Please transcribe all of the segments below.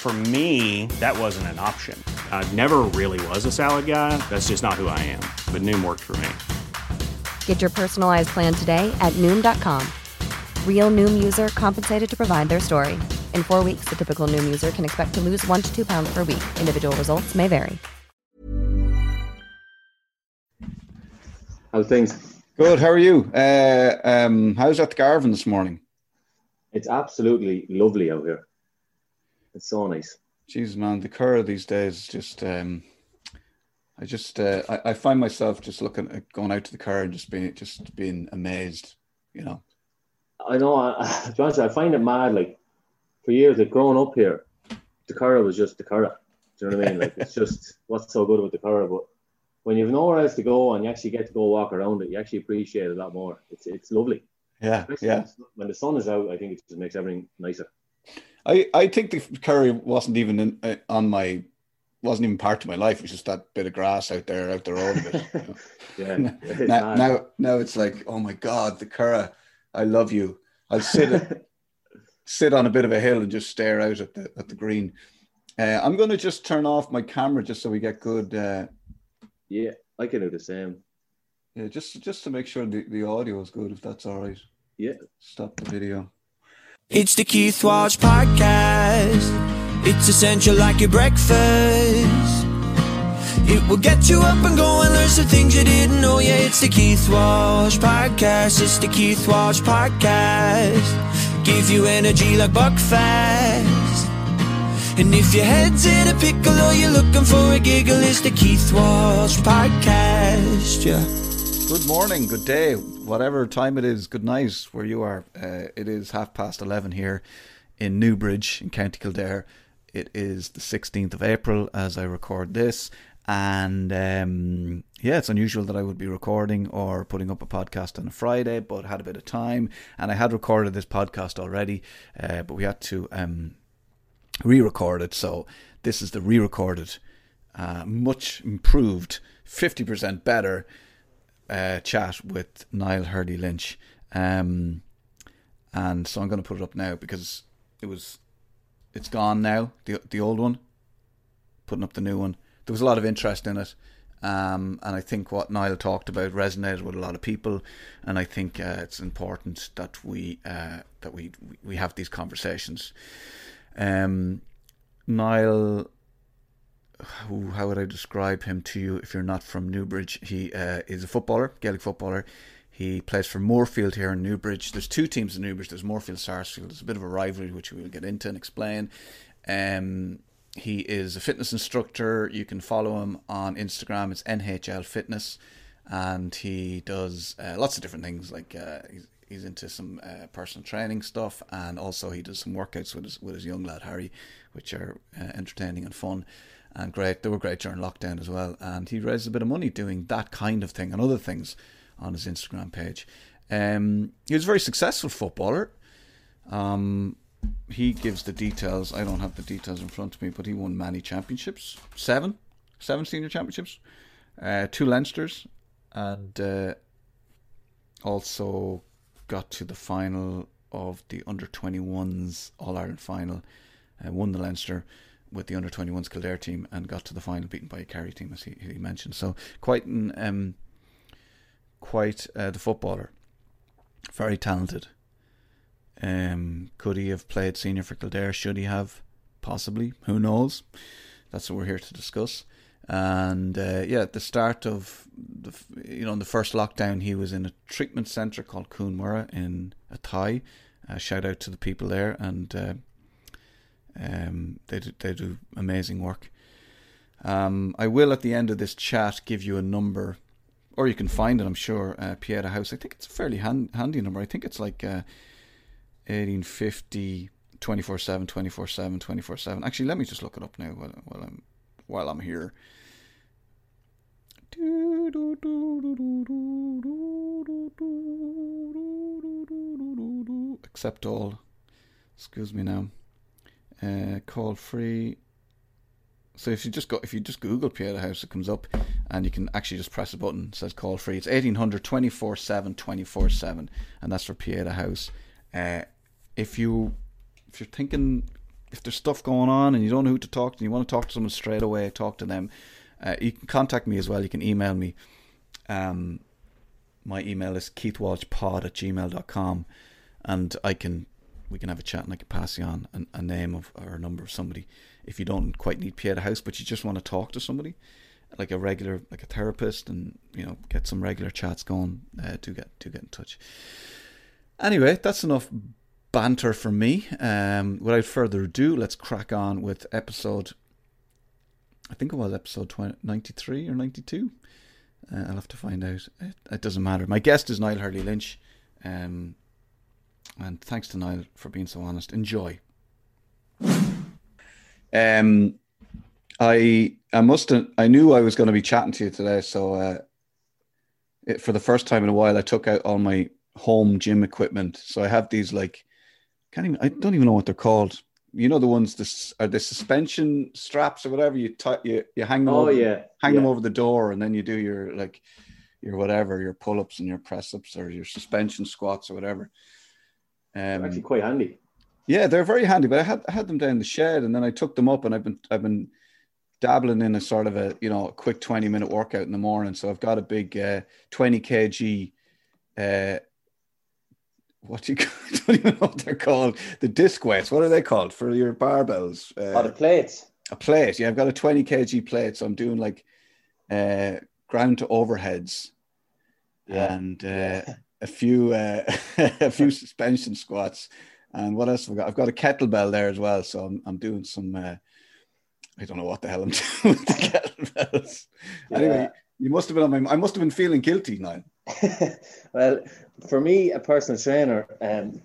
For me, that wasn't an option. I never really was a salad guy. That's just not who I am. But Noom worked for me. Get your personalized plan today at Noom.com. Real Noom user compensated to provide their story. In four weeks, the typical Noom user can expect to lose one to two pounds per week. Individual results may vary. How's things? Good. How are you? Uh, um, how's at the Garvin this morning? It's absolutely lovely out here. It's so nice. Jeez, man, the Curragh these days is just. Um, I just uh, I, I find myself just looking at going out to the car and just being just being amazed, you know. I know. I, to be honest, I find it mad. Like for years, like growing up here, the Curragh was just the Curragh. Do you know what I mean? Like it's just what's so good about the Curragh. But when you've nowhere else to go and you actually get to go walk around it, you actually appreciate it a lot more. It's it's lovely. Yeah, Especially yeah. When the sun is out, I think it just makes everything nicer. I, I think the Curragh wasn't even in, uh, on my wasn't even part of my life. It was just that bit of grass out there, out the road you know. yeah. it's now, now, now it's like, oh my god, the Curragh, I love you. I'll sit sit on a bit of a hill and just stare out at the at the green. Uh, I'm going to just turn off my camera just so we get good. Uh, yeah, I can do the same. yeah, just just to make sure the, the audio is good, if that's all right. Yeah. Stop the video. It's the Keith Walsh Podcast. It's essential like your breakfast. It will get you up and going, learn some things you didn't know. Yeah, it's the Keith Walsh Podcast. It's the Keith Walsh Podcast. Give you energy like Buckfast. And if your head's in a pickle or you're looking for a giggle, it's the Keith Walsh Podcast. Yeah. Good morning, good day, whatever time it is. Good night where you are. Uh, it is half past eleven here in Newbridge in County Kildare. It is the sixteenth of April as I record this, and um, yeah, it's unusual that I would be recording or putting up a podcast on a Friday, but had a bit of time, and I had recorded this podcast already, uh, but we had to um, re-record it. So this is the re-recorded, uh, much improved, fifty percent better uh, chat with Niall Hurley Lynch. Um, and so I'm going to put it up now because it was, it's gone now. The the old one, putting up the new one. There was a lot of interest in it, um, and I think what Niall talked about resonated with a lot of people. And I think uh, it's important that we uh, that we we have these conversations. Um, Niall who, how would I describe him to you if you're not from Newbridge? He uh, is a footballer, Gaelic footballer. He plays for Moorfield here in Newbridge. There's two teams in Newbridge. There's Moorfield, Sarsfield. There's a bit of a rivalry which we will get into and explain. Um, he is a fitness instructor. You can follow him on Instagram. It's NHL Fitness, and he does uh, lots of different things. Like uh, he's, he's into some uh, personal training stuff, and also he does some workouts with his with his young lad Harry, which are uh, entertaining and fun and great. They were great during lockdown as well. And he raised a bit of money doing that kind of thing and other things on his Instagram page. Um, he was a very successful footballer. Um, he gives the details. I don't have the details in front of me, but he won many championships. Seven, seven senior championships, uh, two Leinsters, and uh, also got to the final of the under 21s All Ireland final. Uh, won the Leinster with the under 21s Kildare team and got to the final, beaten by a Kerry team, as he, he mentioned. So quite an um, quite uh, the footballer, very talented. Um, could he have played senior for Kildare? Should he have? Possibly. Who knows? That's what we're here to discuss. And uh, yeah, at the start of the you know in the first lockdown, he was in a treatment centre called Cuan Mhuire in Athy. Uh, shout out to the people there and. Um, they do, they do amazing work. Um, I will at the end of this chat give you a number, or you can find it. I'm sure uh, Pieta House. I think it's a fairly hand, handy number. I think it's like uh, 1850 24 7 24 7 24 7 actually let me just look it up now while, while i'm while i'm here Accept all. Excuse me now. Uh, call free. So if you just go, if you just Google Pieta House, it comes up, and you can actually just press a button. It says call free. It's 1800 24 7 24 7, and that's for Pieta House. Uh, if you if you're thinking if there's stuff going on and you don't know who to talk to, and you want to talk to someone straight away, talk to them. Uh, you can contact me as well. You can email me. Um, my email is keithwalshpod at gmail.com and I can we can have a chat and I can pass you on a, name of or a number of somebody. If you don't quite need Pieta House, but you just want to talk to somebody like a regular like a therapist and you know get some regular chats going uh, do get do get in touch. Anyway that's enough banter from me. Um, without further ado let's crack on with episode I think it was episode 20, 93 or 92 uh, I'll have to find out. It, it, doesn't matter. My guest is Niall Hurley Lynch um, and thanks to Niall for being so honest enjoy um, I I must I knew I was going to be chatting to you today, so uh, it, for the first time in a while, I took out all my home gym equipment. So I have these like can't even I don't even know what they're called. You know the ones this are the suspension straps or whatever. You t- you you hang them. Oh over, yeah, hang yeah. them over the door, and then you do your like your whatever your pull ups and your press ups or your suspension squats or whatever. Um, actually quite handy. Yeah, they're very handy. But I had I had them down the shed, and then I took them up, and I've been I've been dabbling in a sort of a you know a quick twenty minute workout in the morning. So I've got a big uh, twenty kg. Uh, what do you I don't even know what they're called. The disc weights. What are they called for your barbells? Uh, oh, the plates. A plate. Yeah, I've got a twenty kg plate, so I'm doing like uh, ground to overheads, yeah. and uh, a few uh, a few suspension squats and what else have I got? I've got a kettlebell there as well. So I'm, I'm doing some, uh, I don't know what the hell I'm doing with the kettlebells. Yeah. Anyway, you must have been on my, I must have been feeling guilty now. well, for me, a personal trainer, um,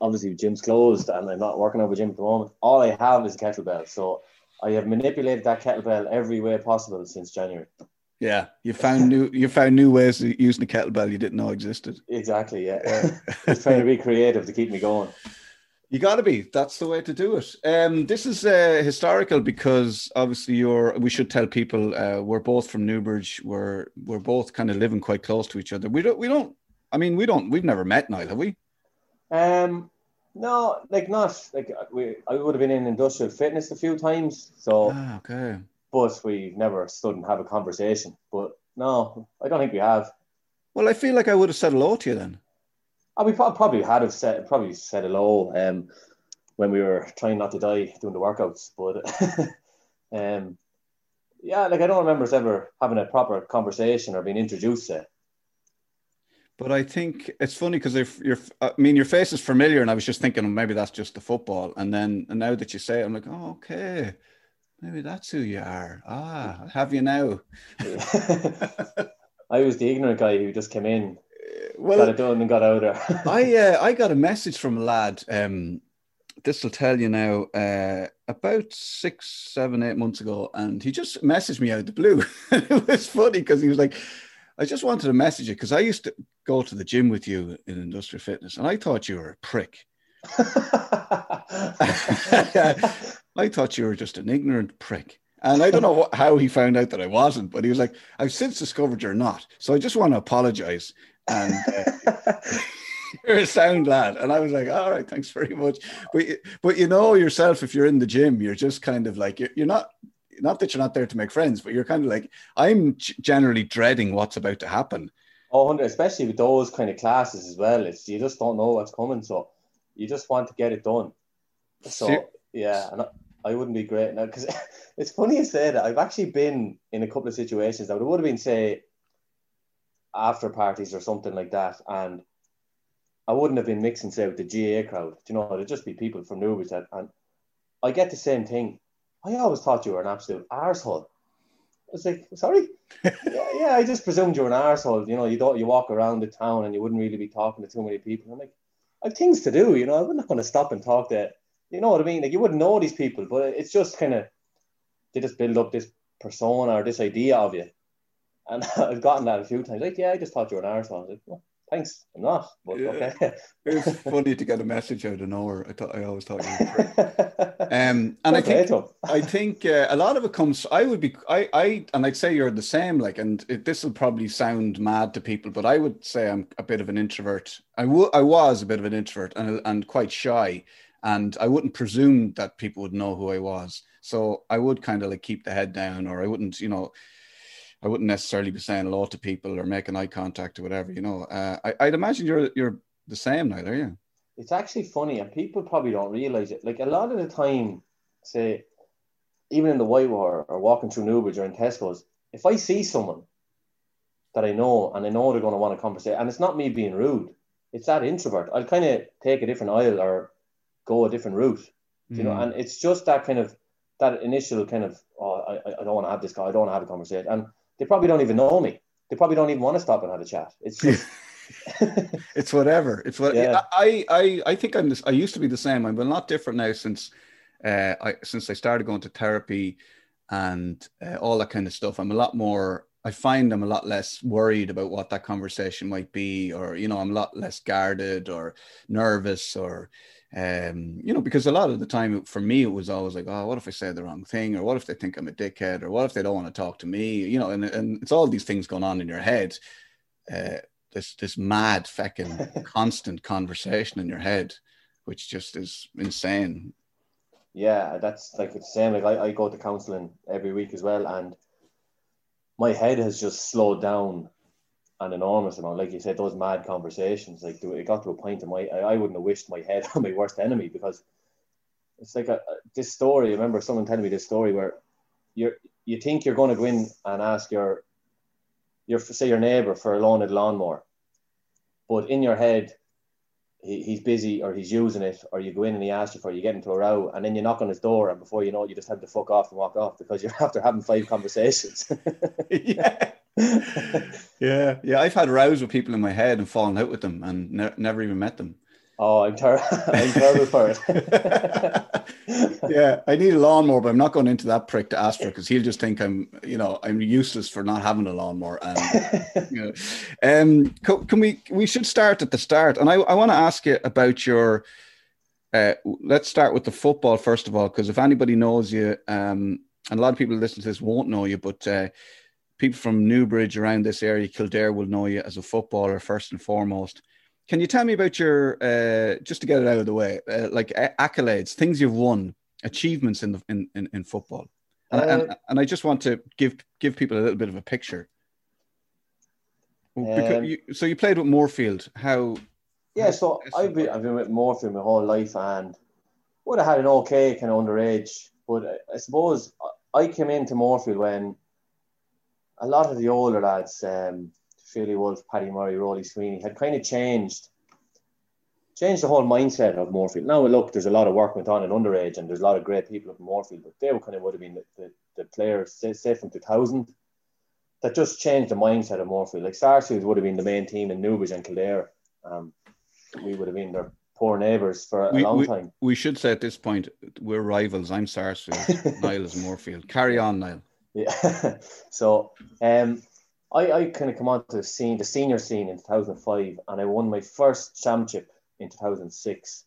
obviously gym's closed and I'm not working over gym at the moment. All I have is a kettlebell. So I have manipulated that kettlebell every way possible since January. Yeah, you found new you found new ways of using the kettlebell you didn't know existed. Exactly. Yeah, just trying to be creative to keep me going. You got to be. That's the way to do it. Um, this is uh, historical because obviously you're. We should tell people uh, we're both from Newbridge. We're we're both kind of living quite close to each other. We don't. We don't. I mean, we don't. We've never met, Niall, have we? Um, no, like not like we. I would have been in industrial fitness a few times. So ah, okay but we've never stood and have a conversation. But no, I don't think we have. Well, I feel like I would have said hello to you then. Oh, we probably had have said probably said hello um, when we were trying not to die doing the workouts. But um, yeah, like I don't remember us ever having a proper conversation or being introduced to. But I think it's funny because if you're, I mean, your face is familiar, and I was just thinking well, maybe that's just the football, and then and now that you say it, I'm like, oh, okay. Maybe that's who you are. Ah, have you now? I was the ignorant guy who just came in, well, got it done, and got out of there. I uh, I got a message from a lad. Um, this will tell you now. Uh, about six, seven, eight months ago, and he just messaged me out of the blue. it was funny because he was like, "I just wanted to message you because I used to go to the gym with you in industrial fitness, and I thought you were a prick." I thought you were just an ignorant prick. And I don't know what, how he found out that I wasn't, but he was like, I've since discovered you're not. So I just want to apologize. And uh, you're a sound lad. And I was like, all right, thanks very much. But, but you know yourself, if you're in the gym, you're just kind of like, you're, you're not, not that you're not there to make friends, but you're kind of like, I'm generally dreading what's about to happen. Oh, especially with those kind of classes as well. It's, you just don't know what's coming. So you just want to get it done. So, yeah. And I wouldn't be great now because it's funny you say that. I've actually been in a couple of situations that it would have been, say, after parties or something like that, and I wouldn't have been mixing, say, with the GA crowd. Do You know, it'd just be people from Newbridge that, and I get the same thing. I always thought you were an absolute arsehole. I was like, sorry? yeah, yeah, I just presumed you were an arsehole. You know, you thought you walk around the town and you wouldn't really be talking to too many people. I'm like, I have things to do, you know, I'm not going to stop and talk to you know what I mean? Like you wouldn't know these people, but it's just kind of they just build up this persona or this idea of you. And I've gotten that a few times. Like, yeah, I just thought you were an arsehole. I was like, well, thanks, I'm not. But Yeah. okay. It's funny to get a message out of nowhere. I thought I always thought you were. Um, and I think I think uh, a lot of it comes. I would be. I. I. And I'd say you're the same. Like, and this will probably sound mad to people, but I would say I'm a bit of an introvert. I wa- I was a bit of an introvert and and quite shy, and I wouldn't presume that people would know who I was. So I would kind of like keep the head down, or I wouldn't, you know. I wouldn't necessarily be saying hello to people or making eye contact or whatever, you know. Uh, I, I'd imagine you're you're the same, Niall, are you? it's actually funny, and people probably don't realize it. Like a lot of the time, say, even in the Whitewater or walking through Newbridge or in Tesco's, if I see someone that I know and I know they're going to want to conversate, and it's not me being rude, it's that introvert. I'll kind of take a different aisle or go a different route, you know. Mm. And it's just that kind of that initial kind of, oh, I, I- I don't want to have this guy, I don't want to have a conversation, and they probably don't even know me. They probably don't even want to stop and have a chat. It's just. it's whatever. It's what Yeah. I, I I think I'm this I used to be the same. I'm a lot different now since uh I since I started going to therapy and uh, all that kind of stuff. I'm a lot more I find I'm a lot less worried about what that conversation might be or you know, I'm a lot less guarded or nervous or um you know because a lot of the time for me it was always like oh what if i say the wrong thing or what if they think i'm a dickhead or what if they don't want to talk to me you know and, and it's all these things going on in your head uh, this this mad fucking constant conversation in your head, which just is insane. Yeah, that's like it's the same. Like I, I go to counselling every week as well, and my head has just slowed down an enormous amount. Like you said, those mad conversations. Like it got to a point in my I, I wouldn't have wished my head on my worst enemy because it's like a, this story. I remember someone telling me this story where you're you think you're going to go in and ask your your say your neighbor for a loan at lawnmower, but in your head he, he's busy or he's using it, or you go in and he asks you for it, you get into a row, and then you knock on his door, and before you know it, you just have to fuck off and walk off because you're after having five conversations. yeah. yeah, yeah. I've had rows with people in my head and fallen out with them and ne- never even met them. oh, I'm, ter- I'm terrible for it. yeah, I need a lawnmower, but I'm not going into that prick to ask for because he'll just think I'm, you know, I'm useless for not having a lawnmower. And you know, um, co- can we? We should start at the start, and I, I want to ask you about your. Uh, let's start with the football first of all, because if anybody knows you, um, and a lot of people listening to this won't know you, but uh, people from Newbridge around this area, Kildare, will know you as a footballer first and foremost. Can you tell me about your, uh, just to get it out of the way, uh, like a- accolades, things you've won, achievements in the in, in, in football, and, and, Uh, and I just want to give give people a little bit of a picture. Because Um, you, so you played with Moorfield. How? yeah, so I've been, I've been with Moorfield my whole life and would have had an okay kind of underage, but I, I suppose I came into Moorfield when a lot of the older lads, um, Philly Wolf, Paddy Murray, Rolly Sweeney, had kind of changed changed the whole mindset of Moorfield. Now, look, there's a lot of work went on in underage, and there's a lot of great people in Moorfield, but they were kind of would have been the, the, the players, say, say from 2000, that just changed the mindset of Moorfield. Like Sarsfield would have been the main team in Newbridge and Kildare. Um, we would have been their poor neighbours for a We, long we, time. we should say at this point we're rivals. I'm Sarsfield, Niall is Moorfield. Carry on, Niall. Yeah. so um, I, I kind of come onto the scene, the senior scene in 2005, and I won my first championship in 2006.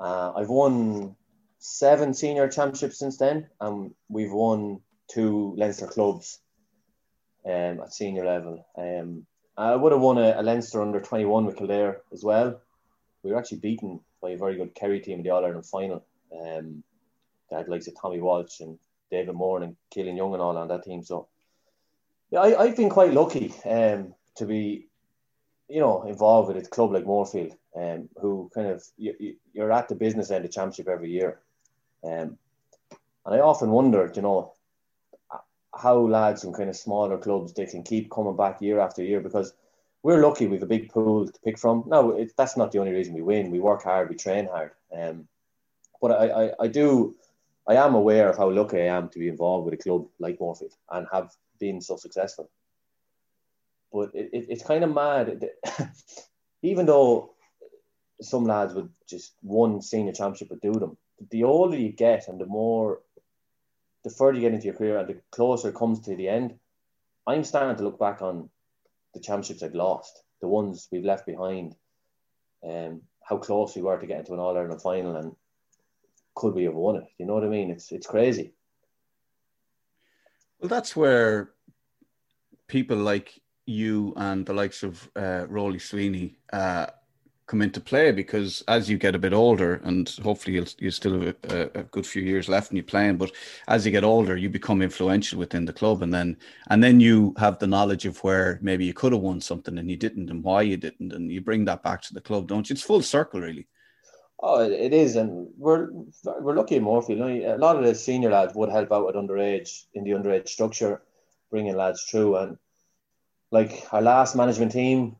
Uh, I've won seven senior championships since then, and we've won two Leinster clubs um, at senior level. Um, I would have won a, a Leinster under 21 with Kildare as well. We were actually beaten by a very good Kerry team in the All Ireland final. Um, they had likes of Tommy Walsh and David Moore and Killian Young and all on that team. So yeah, I, I've been quite lucky um, to be, you know, involved with a club like Moorfield, um, who kind of you, you, you're at the business end of championship every year, um, and I often wondered, you know, how lads from kind of smaller clubs they can keep coming back year after year because we're lucky we've a big pool to pick from. No, it, that's not the only reason we win. We work hard, we train hard, um, but I, I, I do. I am aware of how lucky I am to be involved with a club like Moorfield and have been so successful. But it, it, it's kind of mad, even though some lads would just one senior championship would do them. The older you get and the more, the further you get into your career and the closer it comes to the end, I'm starting to look back on the championships I've lost, the ones we've left behind, um, how close we were to getting to an All Ireland final, and could we have won it? You know what I mean? It's it's crazy. Well, that's where people like you and the likes of uh, Rolly Sweeney uh, come into play because as you get a bit older, and hopefully you'll, you still have a, a, good few years left and you're playing, but as you get older, you become influential within the club, and then and then you have the knowledge of where maybe you could have won something and you didn't, and why you didn't, and you bring that back to the club, don't you? It's full circle, really. Oh, it is, and we're we're lucky in Moorefield. A lot of the senior lads would help out with underage in the underage structure, bringing lads through, and like our last management team,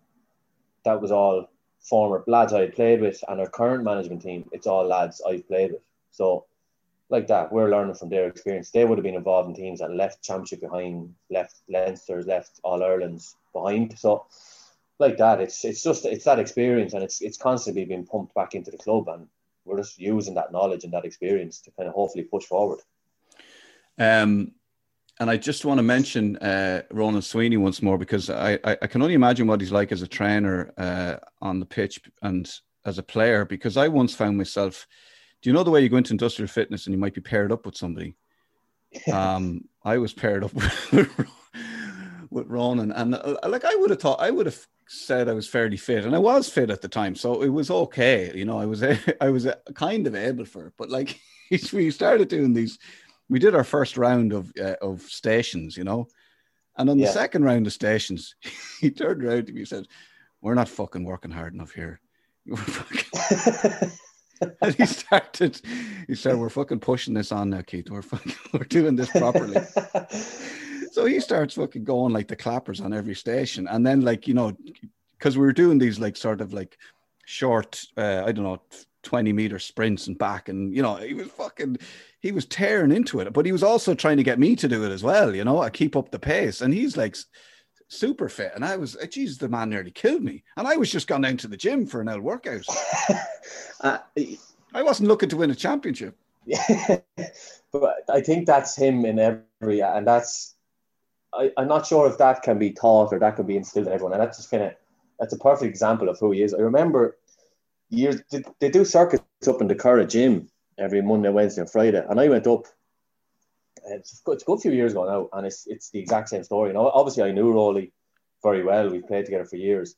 that was all former lads I played with, and our current management team, it's all lads I've played with. So, like that, we're learning from their experience. They would have been involved in teams that left Championship behind, left Leinster's, left All Ireland's behind. So, like that, it's it's just it's that experience, and it's it's constantly being pumped back into the club, and we're just using that knowledge and that experience to kind of hopefully push forward. Um, and I just want to mention uh, Ronan Sweeney once more because I, I, I, can only imagine what he's like as a trainer uh, on the pitch and as a player. Because I once found myself, do you know the way you go into industrial fitness and you might be paired up with somebody? um, I was paired up with, with Ronan, and uh, like I would have thought, I would have said I was fairly fit, and I was fit at the time, so it was okay. You know, I was I was kind of able for it, but like we started doing these we did our first round of uh, of stations, you know, and on yeah. the second round of stations, he turned around to me and said, "We're not fucking working hard enough here." and he started, he said, "We're fucking pushing this on now, Keith. We're fucking, we're doing this properly." So he starts fucking going like the clappers on every station, and then like you know, because we were doing these like sort of like short, uh, I don't know, 20 meter sprints and back. And, you know, he was fucking, he was tearing into it, but he was also trying to get me to do it as well, you know, I keep up the pace. And he's like super fit. And I was, geez, the man nearly killed me. And I was just gone down to the gym for an hour workout. uh, I wasn't looking to win a championship. Yeah. but I think that's him in every, and that's, I, I'm not sure if that can be taught or that can be instilled in everyone. And that's just kind of, that's a perfect example of who he is. I remember years they, they do circuits up in the Curragh gym every Monday, Wednesday, and Friday, and I went up. It's, it's a good few years ago now, and it's it's the exact same story. And obviously, I knew Rolly very well. We played together for years,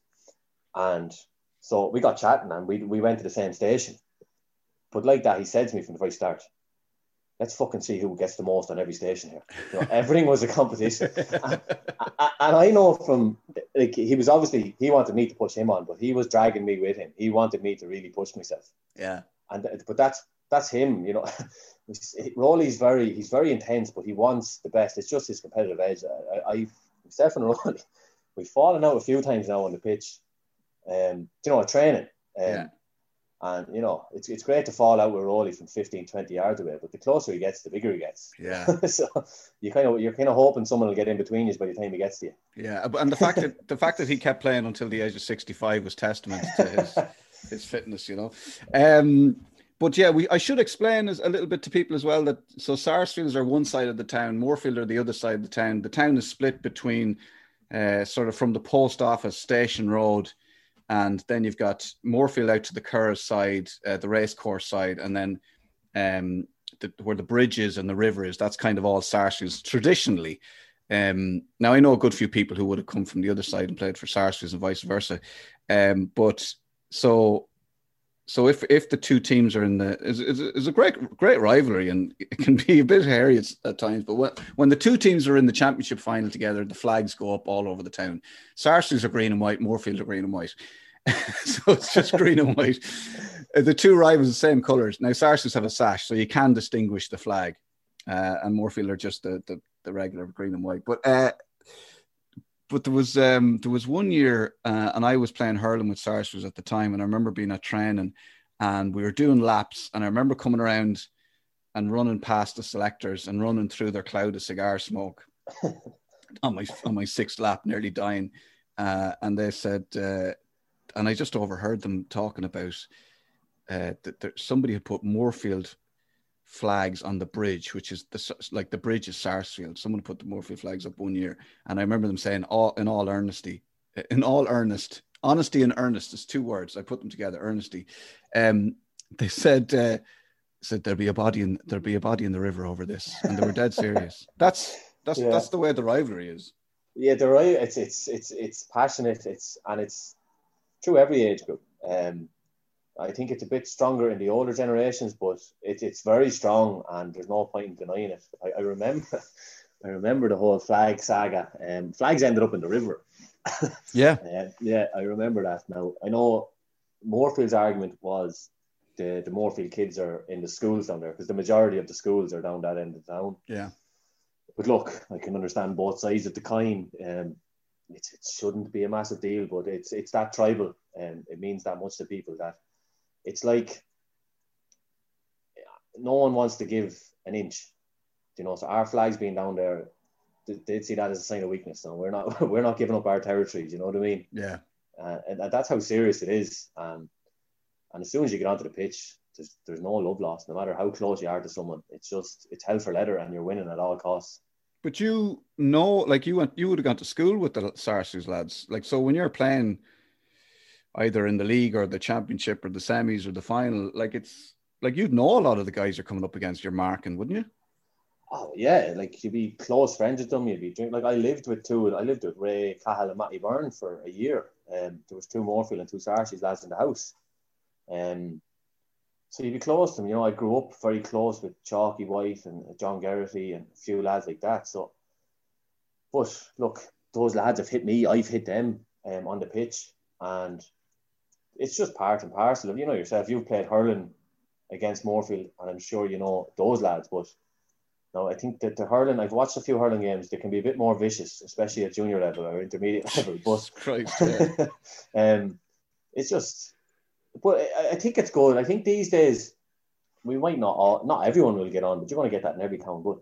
and so we got chatting, and we we went to the same station. But like that, he said to me from the very start, let's fucking see who gets the most on every station here. You know, everything was a competition. and, and, I know from like he was obviously he wanted me to push him on, but he was dragging me with him. He wanted me to really push myself. Yeah. And but that's that's him, you know. Rolly's very he's very intense, but he wants the best. It's just his competitive edge. I, I Stefan Rolly, we've fallen out a few times now on the pitch. Um, you know, training. Um, yeah and you know, it's, it's great to fall out with Rolly from 15, 20 yards away, but the closer he gets, the bigger he gets. Yeah. so you kind of you're kind of hoping someone will get in between you by the time he gets to you. Yeah, and the fact that the fact that he kept playing until the age of 65 was testament to his his fitness, you know. Um, but yeah, we I should explain as, a little bit to people as well that so Sarsfields are one side of the town, Moorfield are the other side of the town. The town is split between uh, sort of from the post office station road and then you've got Moorefield out to the Curragh side, uh, the racecourse side, and then um, the, where the bridge is and the river is. That's kind of all Sarsfields traditionally. Um, now I know a good few people who would have come from the other side and played for Sarsfields and vice versa. Um, but so so if if the two teams are in the is a great great rivalry and it can be a bit hairy at, at, times but when, when the two teams are in the championship final together the flags go up all over the town Sarsfields are green and white Moorefield are green and white so it's just green and white. Uh, the two rivals the same colours. Now Sarsfields have a sash, so you can distinguish the flag, uh, and Moorefield are just the, the, the regular green and white. But uh, but there was um, there was one year, uh, and I was playing hurling with Sarsfields at the time, and I remember being at training, and we were doing laps, and I remember coming around and running past the selectors and running through their cloud of cigar smoke on my on my sixth lap, nearly dying. Uh, and they said, uh, and I just overheard them talking about uh, that there, somebody had put Moorefield flags on the bridge, which is the like the bridge is Sarsfield. Someone put the Moorefield flags up one year, and I remember them saying, "All in all earnesty, in all earnest, honesty and earnest is two words. I put them together, earnesty. Um, they said uh, said there'll be a body in there'll be a body in the river over this, and they were dead serious. That's that's yeah. that's the way the rivalry is. Yeah, the. It's it's it's it's passionate. It's and it's through every age group. Um, I think it's a bit stronger in the older generations, but it, it's very strong, and there's no point in denying it. I, I remember, I remember the whole flag saga. Um, flags ended up in the river. yeah, uh, yeah, I remember that. Now I know Moorfield's argument was the the Moorfield kids are in the schools down there because the majority of the schools are down that end of town. Yeah, but look, I can understand both sides of the coin. Um, it, it shouldn't be a massive deal, but it's it's that tribal, and it means that much to people that it's like no one wants to give an inch. You know, so our flags being down there, they'd see that as a sign of weakness. So we're not we're not giving up our territory. you know what I mean? Yeah. Uh, and that's how serious it is. Um, and as soon as you get onto the pitch, there's, there's no love lost, no matter how close you are to someone. It's just it's hell for leather, and you're winning at all costs. But you know, like you went, you would have gone to school with the Sarsus lads. Like so, when you're playing either in the league or the championship or the semis or the final, like it's like you'd know a lot of the guys you're coming up against your marking, wouldn't you? Oh yeah, like you'd be close friends with them. You'd be drink like I lived with two. I lived with Ray Cahill and Matty Byrne for a year. And um, there was two Moorfield and two Sarsies lads in the house. Um, so you'd be close to them. You know, I grew up very close with Chalky White and John Geraghty and a few lads like that. So, but look, those lads have hit me. I've hit them um, on the pitch, and it's just part and parcel of you know yourself. You've played hurling against Moorfield, and I'm sure you know those lads. But no, I think that the hurling. I've watched a few hurling games. They can be a bit more vicious, especially at junior level or intermediate level. But Christ, yeah. um, it's just. But I, think it's good. I think these days we might not all, not everyone will get on, but you're going to get that in every town. But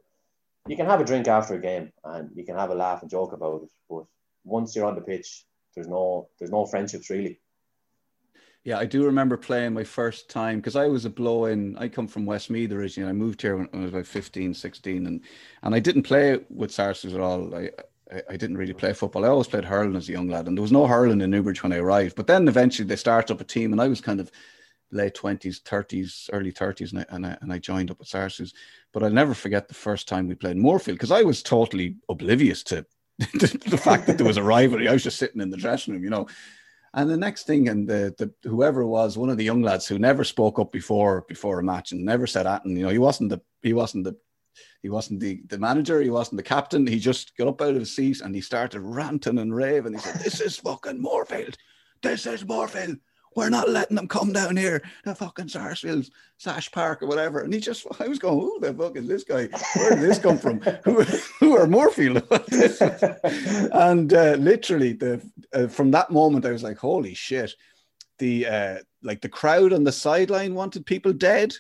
you can have a drink after a game and you can have a laugh and joke about it. But once you're on the pitch, there's no there's no friendships really. Yeah, I do remember playing my first time because I was a blow in. I come from Westmeath originally. I moved here when I was about 15, 16, and and I didn't play with Saracens at all. I, I, didn't really play football. I always played hurling as a young lad, and there was no hurling in Newbridge when I arrived. But then eventually they started up a team, and I was kind of late twenties, thirties, early thirties, and I, and I and I joined up with Saracens. But I'll never forget the first time we played Moorfield because I was totally oblivious to the fact that there was a rivalry. I was just sitting in the dressing room, you know. And the next thing, and the, the whoever was, one of the young lads who never spoke up before before a match and never said and you know, he wasn't the he wasn't the he wasn't the, the manager, he wasn't the captain. He just got up out of his seat and he started ranting and raving. He said, This is fucking Moorfield. This is Moorfield we're not letting them come down here to fucking Sarsfield, Sash Park or whatever. And he just, I was going, who the fuck is this guy? Where did this come from? who, who are Moorfield? and uh, literally, the uh, from that moment, I was like, holy shit. The uh, like the crowd on the sideline wanted people dead.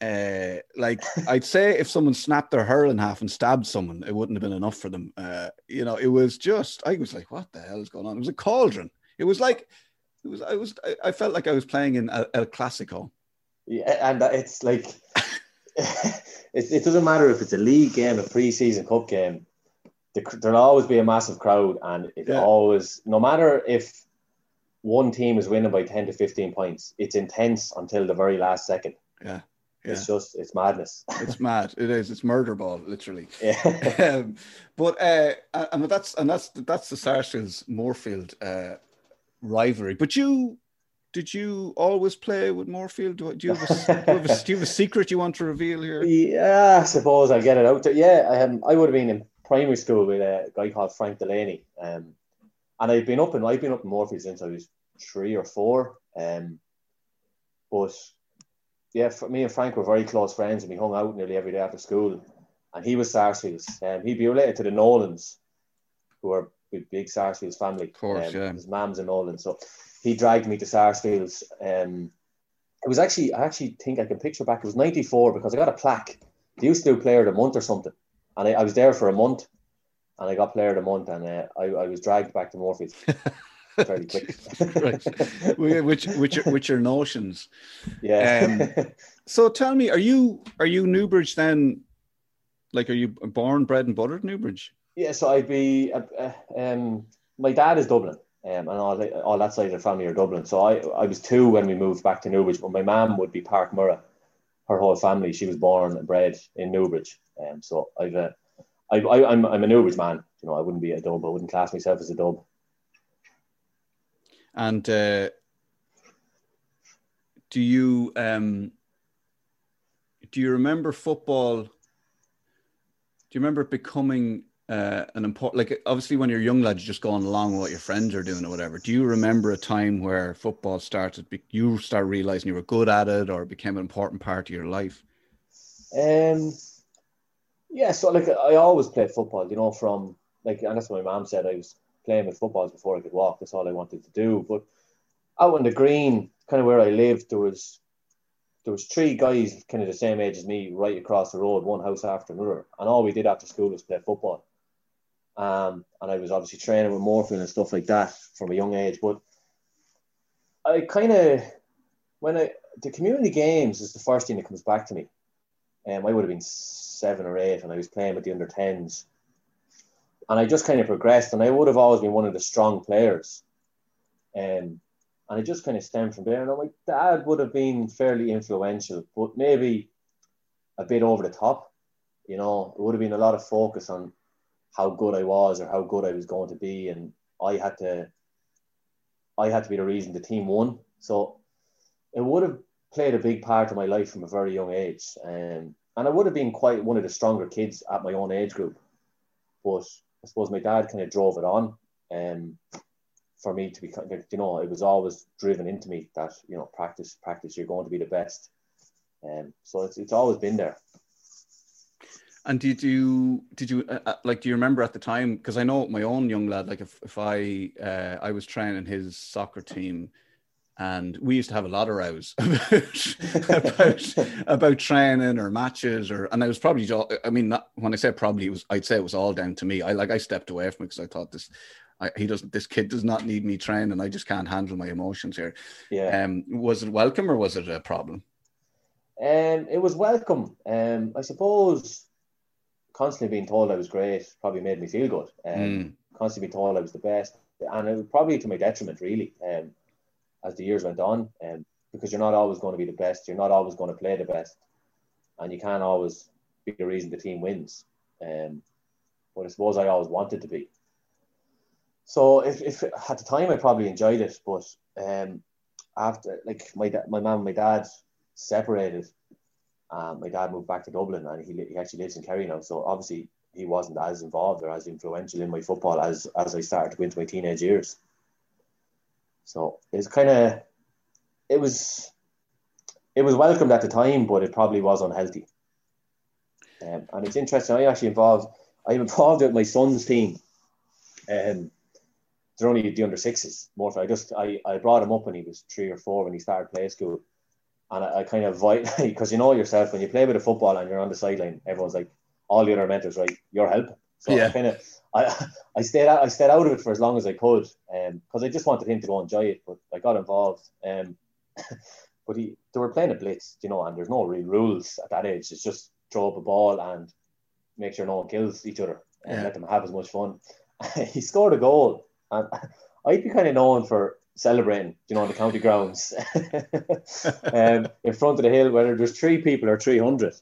Uh, like I'd say if someone snapped their hurl in half and stabbed someone, it wouldn't have been enough for them. Uh, you know, it was just I was like, what the hell is going on? It was a cauldron. It was like it was I was I felt like I was playing in El, El Clasico. Yeah, and it's like it, it doesn't matter if it's a league game, a preseason cup game. there'll always be a massive crowd, and it yeah. always, no matter if one team is winning by ten to fifteen points, it's intense until the very last second. Yeah. Yeah. It's just it's madness. it's mad. It is. It's murder ball, literally. Yeah. um, but uh, and that's and that's that's the Sarsfields Moorfield uh, rivalry. But you did you always play with Moorfield? Do, do, you have a, do, you have a, do you have a secret you want to reveal here? Yeah, I suppose I get it out there. Yeah, I, um, I would have been in primary school with a guy called Frank Delaney, um, and I've been up in I've been up in Moorfield since I was three or four. Um, but yeah, for me and Frank were very close friends, and we hung out nearly every day after school. And he was Sarsfields, and um, he'd be related to the Nolans, who are big Sarsfields family. Of course, um, yeah. His mom's in Nolan, so he dragged me to Sarsfields. Um, it was actually, I actually think I can picture back. It was '94 because I got a plaque. They used to do Player of the Month or something, and I, I was there for a month, and I got Player of the Month, and uh, I, I was dragged back to Moorfield. fairly quick. right. Which which which are notions. Yeah. Um, so tell me, are you are you Newbridge then? Like, are you born, bred, and buttered Newbridge? yeah. So I'd be. Uh, uh, um, my dad is Dublin. Um, and all, that- all that side of the family are Dublin. So I, I was two when we moved back to Newbridge, but my mum would be Park Murrah. Her whole family, she was born and bred in Newbridge. Um, so I've, uh, I, I, I'm, I'm a Newbridge man. You know, I wouldn't be a dub. I wouldn't class myself as a dub. And uh, do you um, do you remember football? Do you remember becoming uh, an important? Like obviously, when you're young lad, you're just going along with what your friends are doing or whatever. Do you remember a time where football started? You start realizing you were good at it, or it became an important part of your life? Um, yeah, so like I always played football, you know, from like, and that's what my mom said. I was playing with footballs before I could walk. That's all I wanted to do. But out on the green, kind of where I lived, there was there was three guys kind of the same age as me right across the road, one house after another, and all we did after school was play football. Um, and I was obviously training with Moorfield and stuff like that from a young age. But I kind of when I the community games is the first thing that comes back to me. Um, I would have been seven or eight, and I was playing with the under tens, and I just kind of progressed, and I would have always been one of the strong players, um, and it just kind of stemmed from there. And my dad would have been fairly influential, but maybe a bit over the top. You know, it would have been a lot of focus on how good I was or how good I was going to be, and I had to, I had to be the reason the team won. So it would have played a big part of my life from a very young age. Um, and I would have been quite one of the stronger kids at my own age group. But I suppose my dad kind of drove it on. Um, for me to be, you know, it was always driven into me that, you know, practice, practice, you're going to be the best. Um, so it's, it's always been there. And did you did you uh, uh, like do you remember at the time? Because I know my own young lad. Like if if I uh, I was training his soccer team, and we used to have a lot of rows about about, about training or matches or and I was probably just, I mean not, when I say probably it was I'd say it was all down to me. I like I stepped away from it because I thought this. I, he doesn't. This kid does not need me training. and I just can't handle my emotions here. Yeah. Um, was it welcome or was it a problem? Um, it was welcome. Um, I suppose constantly being told I was great probably made me feel good. Um, Mm. Constantly being told I was the best, and it was probably to my detriment, really, um, as the years went on. Um, because you're not always going to be the best. You're not always going to play the best, and you can't always be the reason the team wins. Um, but I suppose I always wanted to be. So if, if at the time I probably enjoyed it, but um, after like my my mum and my dad separated. Um, my dad moved back to Dublin, and he, he actually lives in Kerry now. So obviously, he wasn't as involved or as influential in my football as as I started to go into my teenage years. So it's kind of it was it was welcomed at the time, but it probably was unhealthy. Um, and it's interesting. I actually involved. I'm involved with my son's team. Um, they're only the under sixes. More, I just I, I brought him up when he was three or four when he started play school, and I, I kind of because you know yourself when you play with a football and you're on the sideline, everyone's like all the other mentors, right? You're helping. So Yeah. I kind of I I stayed out I stayed out of it for as long as I could, um, because I just wanted him to go enjoy it. But I got involved, um, but he they were playing a blitz, you know, and there's no real rules at that age. It's just throw up a ball and make sure no one kills each other and Yeah. let them have as much fun. he scored a goal, and I'd be kind of known for celebrating, you know, on the county grounds, um, in front of the hill, whether there's three people or three hundred,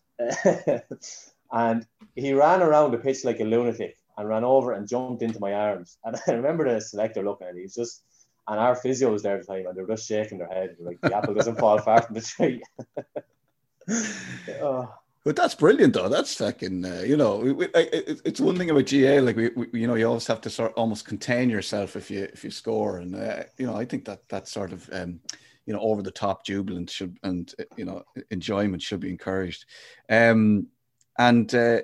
and he ran around the pitch like a lunatic and ran over and jumped into my arms. And I remember the selector looking at it, he just, and our physio was there at the time, and they were just shaking their head like the apple doesn't fall far from the tree. oh, But that's brilliant, though. That's fucking, uh, you know, it, it's one thing about GA. Like we, we, you know, you always have to sort of almost contain yourself if you if you score, and uh, you know, I think that that sort of, um, you know, over the top jubilant should and uh, you know enjoyment should be encouraged. Um, and uh,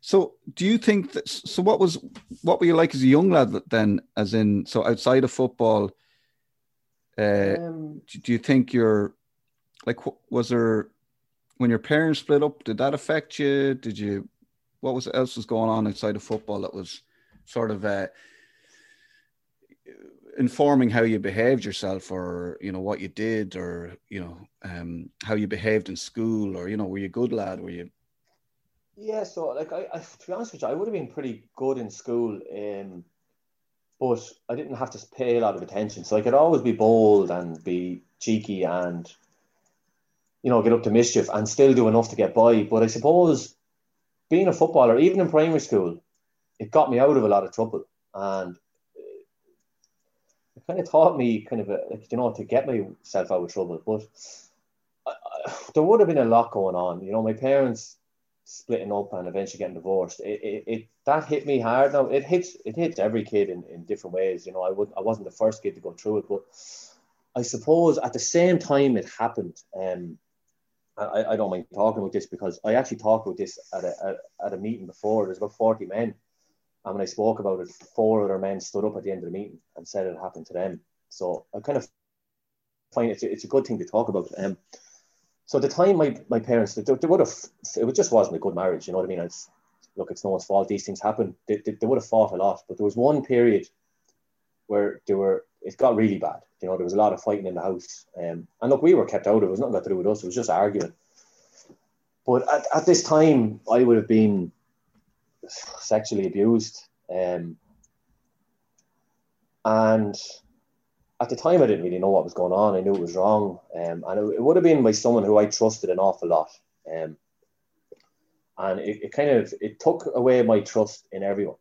so, do you think that? So, what was what were you like as a young lad then? As in, so outside of football, uh, um, do you think you're like was there when your parents split up did that affect you did you what was else was going on outside of football that was sort of uh, informing how you behaved yourself, or you know what you did, or you know um, how you behaved in school, or you know were you a good lad? Were you? Yeah, so like I, I to be honest with you, I would have been pretty good in school, um, but I didn't have to pay a lot of attention. So I could always be bold and be cheeky and you know get up to mischief and still do enough to get by. But I suppose being a footballer, even in primary school, it got me out of a lot of trouble and it kind of taught me kind of a, like you know to get myself out of trouble. But I, I, there would have been a lot going on. You know, my parents splitting up and eventually getting divorced. It, it, it that hit me hard. Now it hits it hits every kid in, in different ways. You know, I would I wasn't the first kid to go through it, but I suppose at the same time it happened. Um, I, I don't mind talking about this because I actually talked about this at a, at, at a meeting before. There's about 40 men and when I spoke about it, four other men stood up at the end of the meeting and said it happened to them. So I kind of find it's a, it's a good thing to talk about. Um, so at the time, my, my parents, they, they would have, it just wasn't a good marriage. You know what I mean? It's, look, it's no one's fault. These things happen. They, they, they would have fought a lot. But there was one period where they were, it got really bad. You know, there was a lot of fighting in the house. Um, and look, we were kept out of it. It was nothing got to do with us. It was just arguing. But at, at this time, I would have been sexually abused. Um, and at the time, I didn't really know what was going on. I knew it was wrong. Um, and it, it, would have been by someone who I trusted an awful lot. Um, and it, it, kind of it took away my trust in everyone.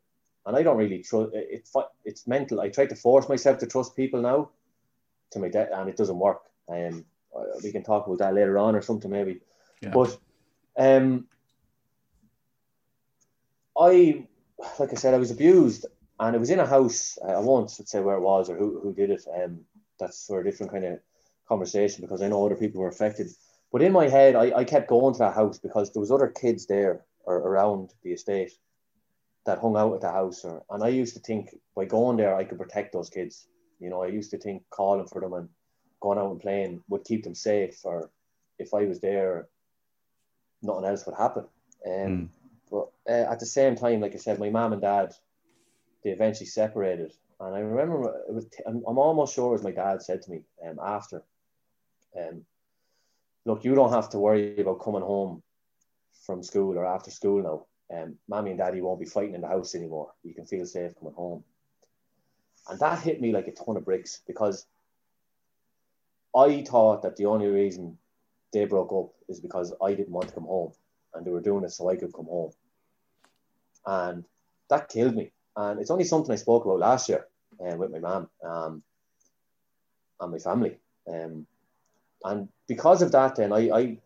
And I don't really trust it, it. It's mental. I try to force myself to trust people now, to my death, and it doesn't work. Um, we can talk about that later on or something maybe. Yeah. But um, I, like I said, I was abused, and it was in a house. I won't say where it was or who, who did it. Um, that's for a different kind of conversation because I know other people were affected. But in my head, I, I kept going to that house because there was other kids there or around the estate that hung out at the house, or, and I used to think by going there I could protect those kids. You know, I used to think calling for them and going out and playing would keep them safe, or if I was there, nothing else would happen. Um, mm. But uh, at the same time, like I said, my mom and dad, they eventually separated. And I remember it was, I'm, I'm almost sure as my dad said to me um, after, um, look, you don't have to worry about coming home from school or after school now. Um, mommy and daddy won't be fighting in the house anymore. You can feel safe coming home. And that hit me like a ton of bricks because I thought that the only reason they broke up is because I didn't want to come home and they were doing it so I could come home. And that killed me. And it's only something I spoke about last year uh, with my mom um, and my family. Um, and because of that, then I, I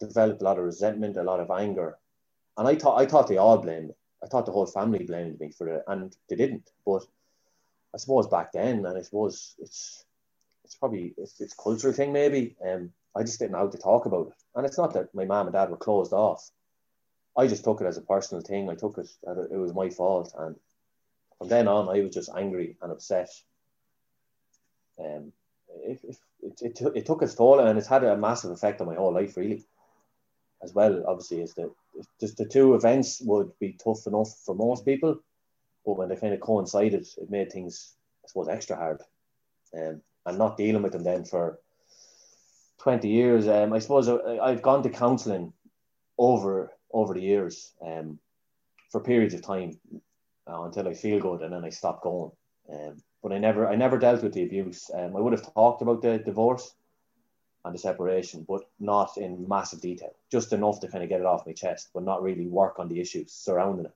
developed a lot of resentment, a lot of anger. And I thought I thought they all blamed me. I thought the whole family blamed me for it, and they didn't. But I suppose back then, and I suppose it's it's probably it's it's cultural thing maybe. Um, I just didn't know how to talk about it. And it's not that my mom and dad were closed off. I just took it as a personal thing. I took it it was my fault, and from then on, I was just angry and upset. Um, it, it, it, it, took its toll, and it's had a massive effect on my whole life, really. As well, obviously, is that just the two events would be tough enough for most people, but when they kind of coincided, it made things, I suppose, extra hard. Um, and not dealing with them then for 20 years. Um, I suppose uh, I've gone to counselling over over the years um, for periods of time uh, until I feel good and then I stop going. Um, but I never I never dealt with the abuse. Um, I would have talked about the divorce and the separation, but not in massive detail, just enough to kind of get it off my chest, but not really work on the issues surrounding it.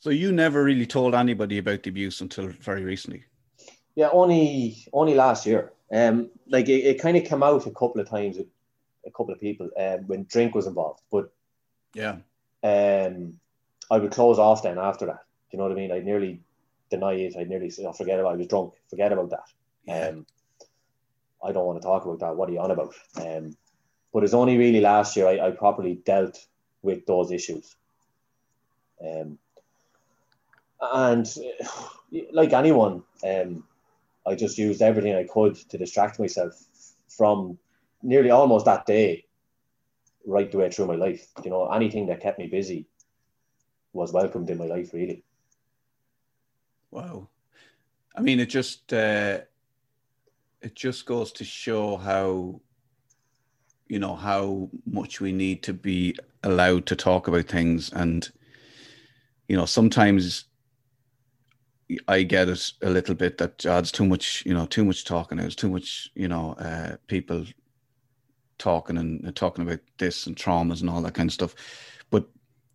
So you never really told anybody about the abuse until very recently. Yeah, only only last year. Um, like it, it kind of came out a couple of times with a couple of people um, when drink was involved, but yeah, um, I would close off then after that. Do you know what I mean? I'd nearly deny it. I'd nearly say, oh, forget about. It. I was drunk. Forget about that. Yeah. Um, I don't want to talk about that. What are you on about? Um, but it's only really last year I, I properly dealt with those issues. Um, and like anyone, um, I just used everything I could to distract myself from nearly almost that day, right the way through my life. You know, anything that kept me busy was welcomed in my life, really. Wow. I mean, it just uh, it just goes to show how you know how much we need to be allowed to talk about things, and you know sometimes I get it a little bit that oh, it's too much, you know, too much talking. It's too much, you know, uh, people talking and uh, talking about this and traumas and all that kind of stuff. But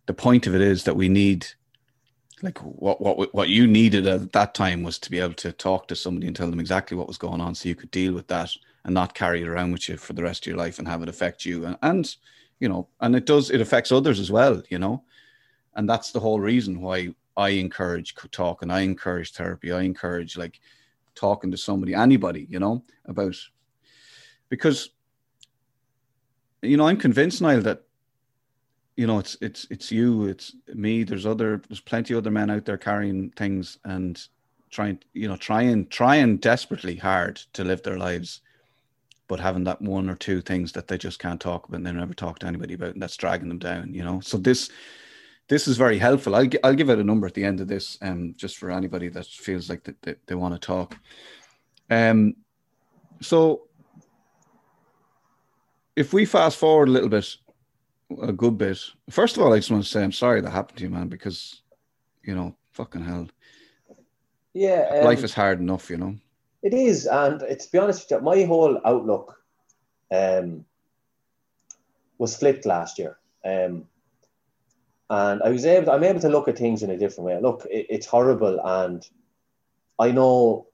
the point of it is that we need, like, what what what you needed at that time was to be able to talk to somebody and tell them exactly what was going on, so you could deal with that and not carry it around with you for the rest of your life and have it affect you. And, and you know, and it does it affects others as well. You know, and that's the whole reason why I encourage talking. I encourage therapy. I encourage like talking to somebody, anybody, you know, about because you know I'm convinced now that you know it's it's it's you, it's me. There's other there's plenty of other men out there carrying things and trying you know trying trying desperately hard to live their lives but having that one or two things that they just can't talk about and they never talk to anybody about and that's dragging them down you know so this this is very helpful. I'll, I'll give it a number at the end of this, um, just for anybody that feels like that they, they want to talk. Um, so if we fast forward a little bit, a good bit. First of all, I just want to say I'm sorry that happened to you, man, because you know, fucking hell. Yeah, um, life is hard enough, you know. It is, and it's to be honest, with you, my whole outlook um, was flipped last year. Um, and I was able, to, I'm able to look at things in a different way. Look, it, it's horrible, and I know,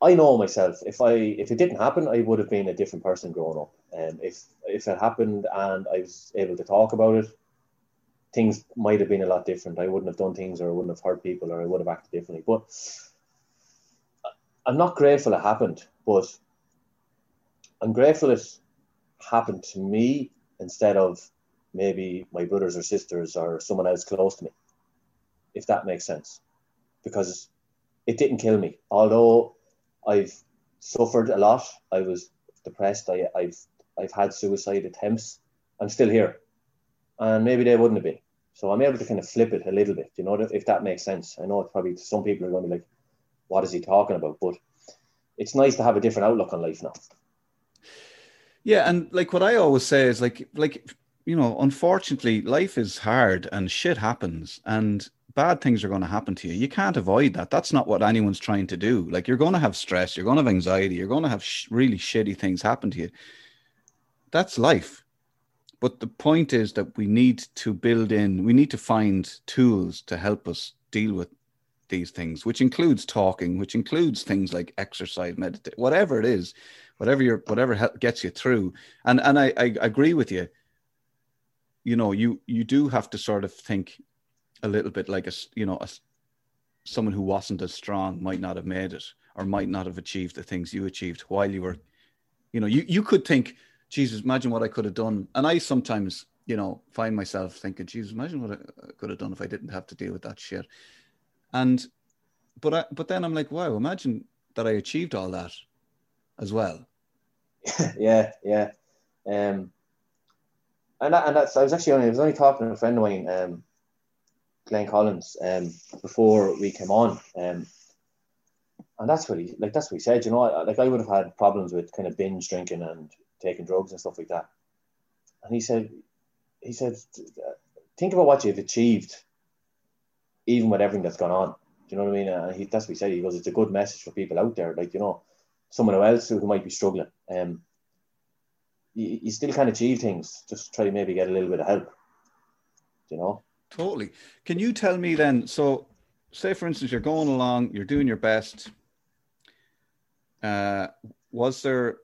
I know myself. If I, if it didn't happen, I would have been a different person growing up. And if if it happened and I was able to talk about it, things might have been a lot different. I wouldn't have done things, or I wouldn't have hurt people, or I would have acted differently. But I'm not grateful it happened, but I'm grateful it happened to me instead of maybe my brothers or sisters or someone else close to me, if that makes sense. Because it didn't kill me. Although I've suffered a lot, I was depressed, I, I've I've had suicide attempts, I'm still here. And maybe they wouldn't have been. So I'm able to kind of flip it a little bit, you know, if that makes sense. I know it's probably some people are going to be like, what is he talking about? But it's nice to have a different outlook on life now. Yeah, and like what I always say is like like you know, unfortunately, life is hard and shit happens and bad things are going to happen to you. You can't avoid that. That's not what anyone's trying to do. Like, you're going to have stress, you're going to have anxiety, you're going to have sh- really shitty things happen to you. That's life. But the point is that we need to build in, we need to find tools to help us deal with these things, which includes talking, which includes things like exercise, meditate, whatever it is, whatever your whatever gets you through. And and I, I agree with you you know you you do have to sort of think a little bit like a you know a, someone who wasn't as strong might not have made it or might not have achieved the things you achieved while you were you know you, you could think jesus imagine what i could have done and i sometimes you know find myself thinking jesus imagine what i could have done if i didn't have to deal with that shit and but i but then i'm like wow imagine that i achieved all that as well yeah yeah um and that, and that's I was actually only I was only talking to a friend of mine, um, Glenn Collins, um, before we came on, um, and that's what he like. That's what he said. You know, like I would have had problems with kind of binge drinking and taking drugs and stuff like that. And he said, he said, think about what you've achieved, even with everything that's gone on. Do you know what I mean? And he, that's what he said. He goes, it's a good message for people out there, like you know, someone else who, might be struggling. Um, you, you still can achieve things. Just try to maybe get a little bit of help. You know. Totally. Can you tell me then? So, say for instance, you're going along, you're doing your best. Uh, was there?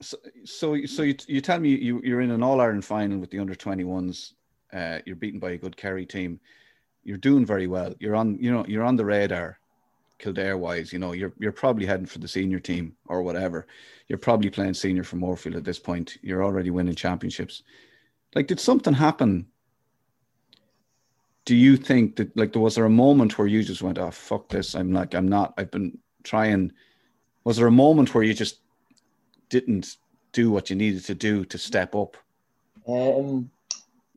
So, so, so you, you tell me you, you're in an All Ireland final with the under 21s. Uh, you're beaten by a good Kerry team. You're doing very well. You're on, you know, you're on the radar. Kildare wise, you know, you're you're probably heading for the senior team or whatever. You're probably playing senior for Moorefield at this point. You're already winning championships. Like, did something happen? Do you think that like there was there a moment where you just went, oh fuck this, I'm like, I'm not, I've been trying. Was there a moment where you just didn't do what you needed to do to step up? Um,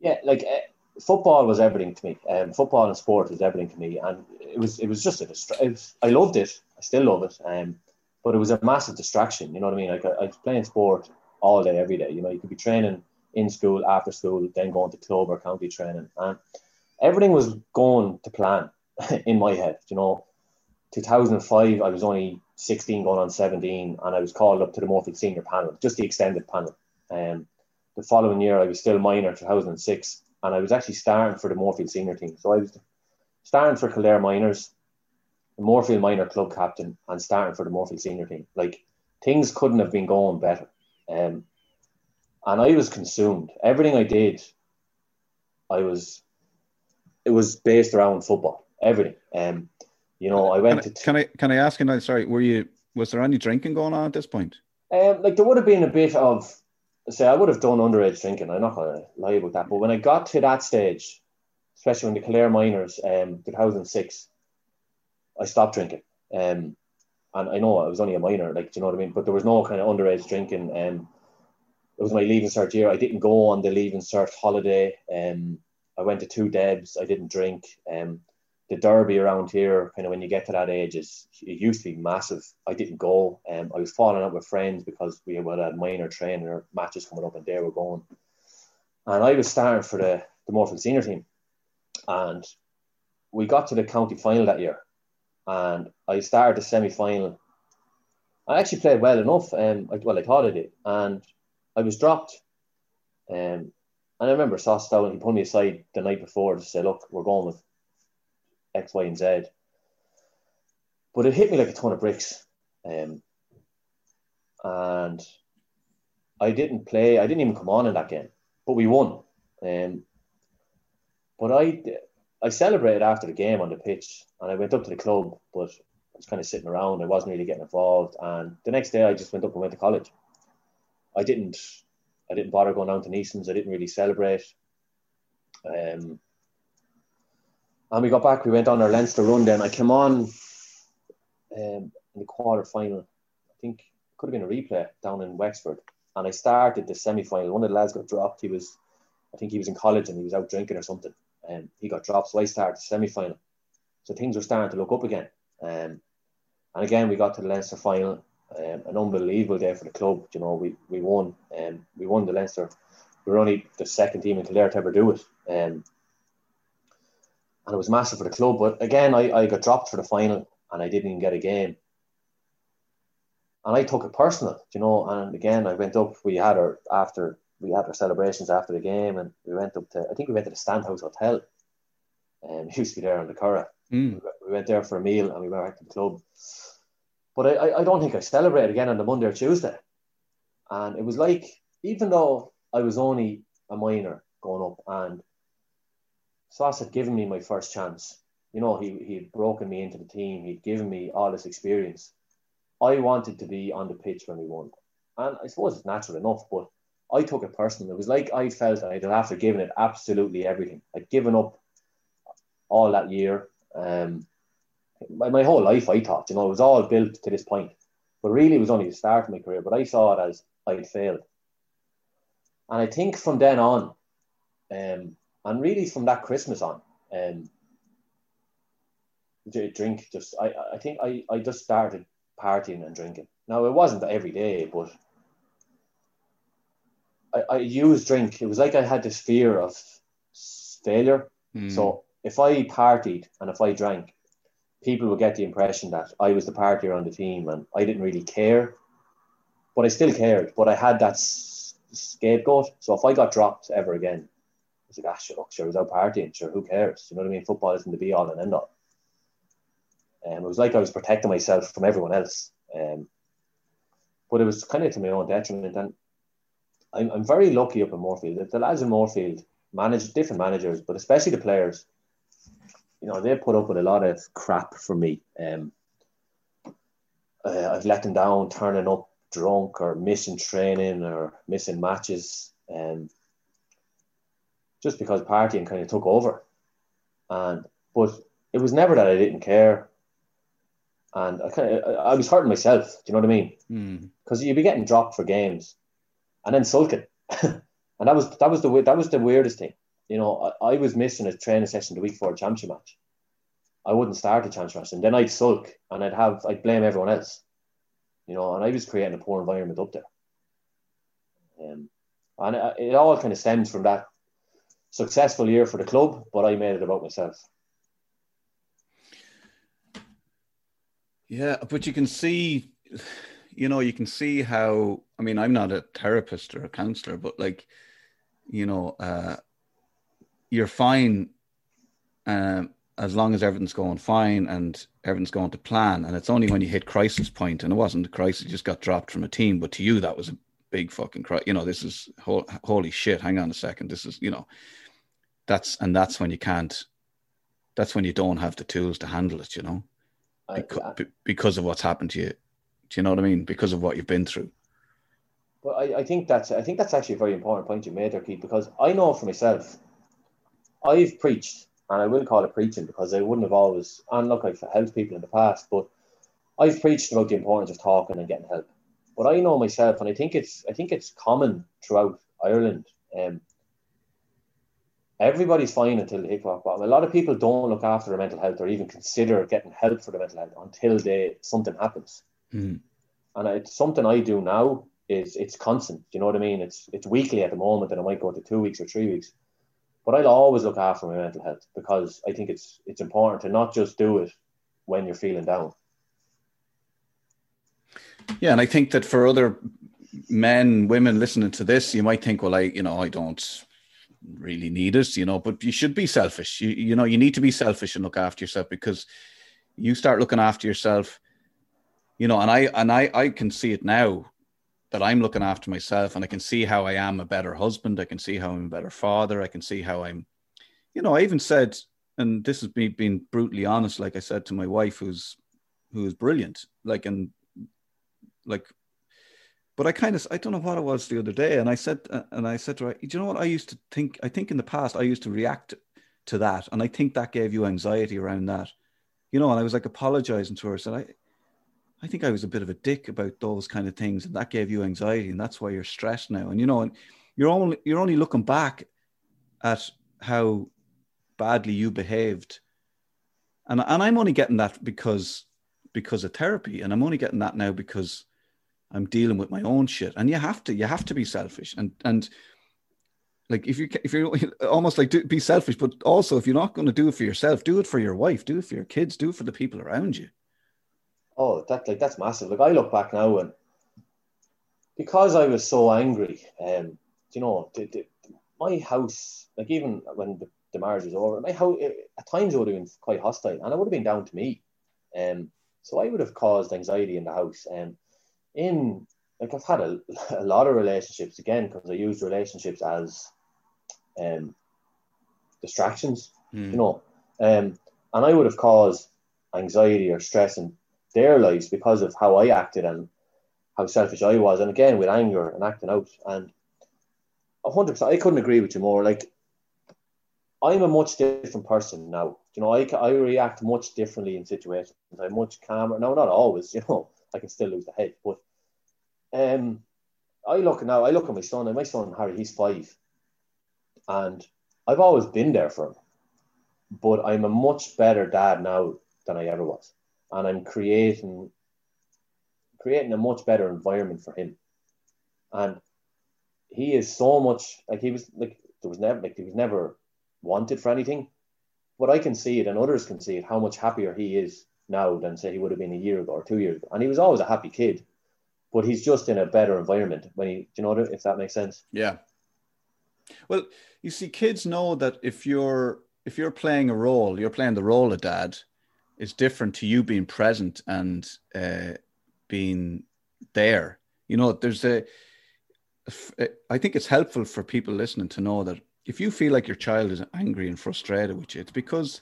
yeah, like uh, football was everything to me. Um, football and sport was everything to me, and it was it was just a distraction. I loved it. I still love it. Um, but it was a massive distraction. You know what I mean? Like I, I was playing sport all day, every day. You know, you could be training in school, after school, then going to club or county training, and everything was going to plan in my head. You know, 2005, I was only 16, going on 17, and I was called up to the Moorefield senior panel, just the extended panel. Um, the following year, I was still minor, 2006, and I was actually starting for the Moorefield senior team. So I was starting for Kildare minors, the Moorefield minor club captain, and starting for the Moorefield senior team. Like things couldn't have been going better. Um, and I was consumed. Everything I did, I was, it was based around football. Everything. Um, you know, I went can to. can I can I ask you now? Sorry, were you was there any drinking going on at this point? Um, like there would have been a bit of, say, I would have done underage drinking. I'm not going to lie about that. But when I got to that stage, especially when the Kildare Minors, um, 2006, I stopped drinking. Um, and I know I was only a minor, like, do you know what I mean? But there was no kind of underage drinking. Um, it was my leaving cert year. I didn't go on the leaving cert holiday. Um, I went to two debs. I didn't drink. Um, the derby around here, kind of when you get to that age, is it used to be massive. I didn't go. Um, I was falling out with friends because we had had minor training or matches coming up, and they were going. And I was starting for the the Moorefield senior team, and we got to the county final that year, and I started the semi final. I actually played well enough, um, well I thought I did, and I was dropped. Um, and I remember Sauce Down, he pulled me aside the night before to say, look, we're going with X, Y, and Z. But it hit me like a ton of bricks. Um, and I didn't play, I didn't even come on in that game, but we won. Um, but I, I celebrated after the game on the pitch and I went up to the club, but I was kind of sitting around. I wasn't really getting involved. And the next day I just went up and went to college. I didn't I didn't bother going down to Neeson's. I didn't really celebrate. Um, and we got back. We went on our Leinster run. Then I came on um, in the quarter final. I think it could have been a replay down in Wexford, and I started the semi final. One of the lads got dropped. He was, I think he was in college and he was out drinking or something, and he got dropped. So I started the semi final. So things were starting to look up again. Um, and again, we got to the Leinster final um, an unbelievable day for the club. You know, we we won, um, we won the Leinster. We were only the second team in Kildare to ever do it, um, and it was massive for the club. But again, I, I got dropped for the final, and I didn't even get a game. And I took it personal, you know. And again, I went up. We had our after we had our celebrations after the game, and we went up to I think we went to the Standhouse Hotel. Um, it used to be there on the Curragh. Mm. We went there for a meal, and we went back to the club but I, I don't think I celebrated again on the Monday or Tuesday. And it was like, even though I was only a minor going up and Sauce had given me my first chance, you know, he, he had broken me into the team, he'd given me all this experience. I wanted to be on the pitch when we won. And I suppose it's natural enough, but I took it personally. It was like I felt I'd after giving it absolutely everything. I'd given up all that year. Um, my, my whole life, I thought, you know, it was all built to this point. But really, it was only the start of my career. But I saw it as I'd failed. And I think from then on, um, and really from that Christmas on, um, drink just, I, I think I, I just started partying and drinking. Now, it wasn't every day, but I, I used drink. It was like I had this fear of failure. Mm. So if I partied and if I drank, people would get the impression that I was the partier on the team and I didn't really care, but I still cared. But I had that scapegoat. So if I got dropped ever again, I was like, ah, sure, look, sure, I was out partying. Sure, who cares? You know what I mean? Football isn't the be all and end all. Um, it was like I was protecting myself from everyone else. Um, but it was kind of to my own detriment. And I'm, I'm very lucky up in Moorefield. The, the lads in Moorefield manage different managers, but especially the players you know, they put up with a lot of crap from me. Um, uh, I've let them down, turning up drunk or missing training or missing matches, um, just because partying kind of took over. And but it was never that I didn't care, and I kind of I was hurting myself. Do you know what I mean? Because mm. you'd be getting dropped for games, and then sulking, and that was that was the that was the weirdest thing you know, I, I was missing a training session the week before a championship match. I wouldn't start the chance rush, and then I'd sulk and I'd have I'd blame everyone else, you know, and I was creating a poor environment up there. Um, and it, it all kind of stems from that successful year for the club, but I made it about myself. Yeah, but you can see, you know, you can see how. I mean, I'm not a therapist or a counselor, but like, you know, uh, you're fine um, as long as everything's going fine and everything's going to plan. And it's only when you hit crisis point, and it wasn't a crisis, just got dropped from a team, but to you that was a big fucking cry. You know, this is holy shit. Hang on a second. This is, you know, that's and that's when you can't. That's when you don't have the tools to handle it. You know because, because of what's happened to you. Do you know what I mean? Because of what you've been through. Well, I, I think that's I think that's actually a very important point you made there, Keith, because I know for myself, I've preached, and I will call it preaching because I wouldn't have always and look I've helped people in the past, but I've preached about the importance of talking and getting help. But I know myself, and I think it's I think it's common throughout Ireland. Um, everybody's fine until they hit rock bottom. A lot of people don't look after their mental health or even consider getting help for their mental health until they something happens. Mm. And it's something I do now. Is it's constant. You know what I mean? It's it's weekly at the moment, and it might go to two weeks or three weeks. But I'll always look after my mental health because I think it's it's important to not just do it when you're feeling down. Yeah, and I think that for other men, women listening to this, you might think, well, I, you know, I don't really need it, you know, but you should be selfish. You, you know, you need to be selfish and look after yourself because you start looking after yourself, you know, and I, and I, I can see it now that I'm looking after myself and I can see how I am a better husband. I can see how I'm a better father. I can see how I'm, you know, I even said, and this is me being brutally honest, like I said to my wife, who's, who is brilliant, like, and like but I kind of I don't know what it was the other day, and I said uh, and I said to her, "Do you know what I used to think? I think in the past I used to react to that, and I think that gave you anxiety around that, you know. And I was like apologizing to her, said I, I think I was a bit of a dick about those kind of things, and that gave you anxiety, and that's why you're stressed now. And you know, and you're only you're only looking back at how badly you behaved, and and I'm only getting that because because of therapy, and I'm only getting that now because I'm dealing with my own shit. And you have to, you have to be selfish. And and like if you if you're almost like do, be selfish, but also if you're not going to do it for yourself, do it for your wife, do it for your kids, do it for the people around you. Oh, that like that's massive. Like I look back now and because I was so angry, um, you know, the, the, my house, like even when the, the marriage was over, my house at times it would have been quite hostile, and it would have been down to me. Um, so I would have caused anxiety in the house. Um, in like I've had a, a lot of relationships again because I use relationships as um, distractions, mm. you know, um, and I would have caused anxiety or stress in their lives because of how I acted and how selfish I was, and again with anger and acting out, and hundred percent, I couldn't agree with you more. Like I'm a much different person now. You know, I, I react much differently in situations. I'm much calmer. No, not always. You know, I can still lose the head. But um, I look now, I look at my son, and my son Harry, he's five, and I've always been there for him. But I'm a much better dad now than I ever was, and I'm creating creating a much better environment for him. And he is so much like he was like there was never like he was never wanted for anything, but I can see it and others can see it how much happier he is now than say he would have been a year ago or two years ago. And he was always a happy kid, but he's just in a better environment when he, you know if that makes sense? Yeah. Well, you see, kids know that if you're if you're playing a role, you're playing the role of dad. It's different to you being present and uh, being there. You know, there's a. I think it's helpful for people listening to know that if you feel like your child is angry and frustrated with you, it's because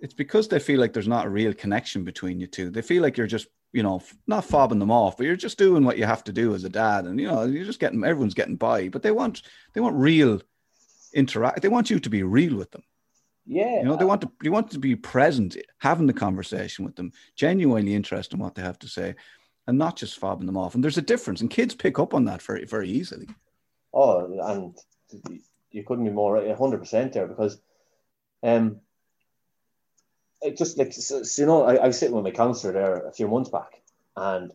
it's because they feel like there's not a real connection between you two. They feel like you're just, you know, not fobbing them off, but you're just doing what you have to do as a dad, and you know, you're just getting everyone's getting by. But they want they want real interact. They want you to be real with them. Yeah, you know, they want to you want to be present, having the conversation with them, genuinely interested in what they have to say, and not just fobbing them off. And there's a difference, and kids pick up on that very very easily. Oh, and you couldn't be more hundred percent there because, um, it just like so, so, you know, I, I was sitting with my counselor there a few months back, and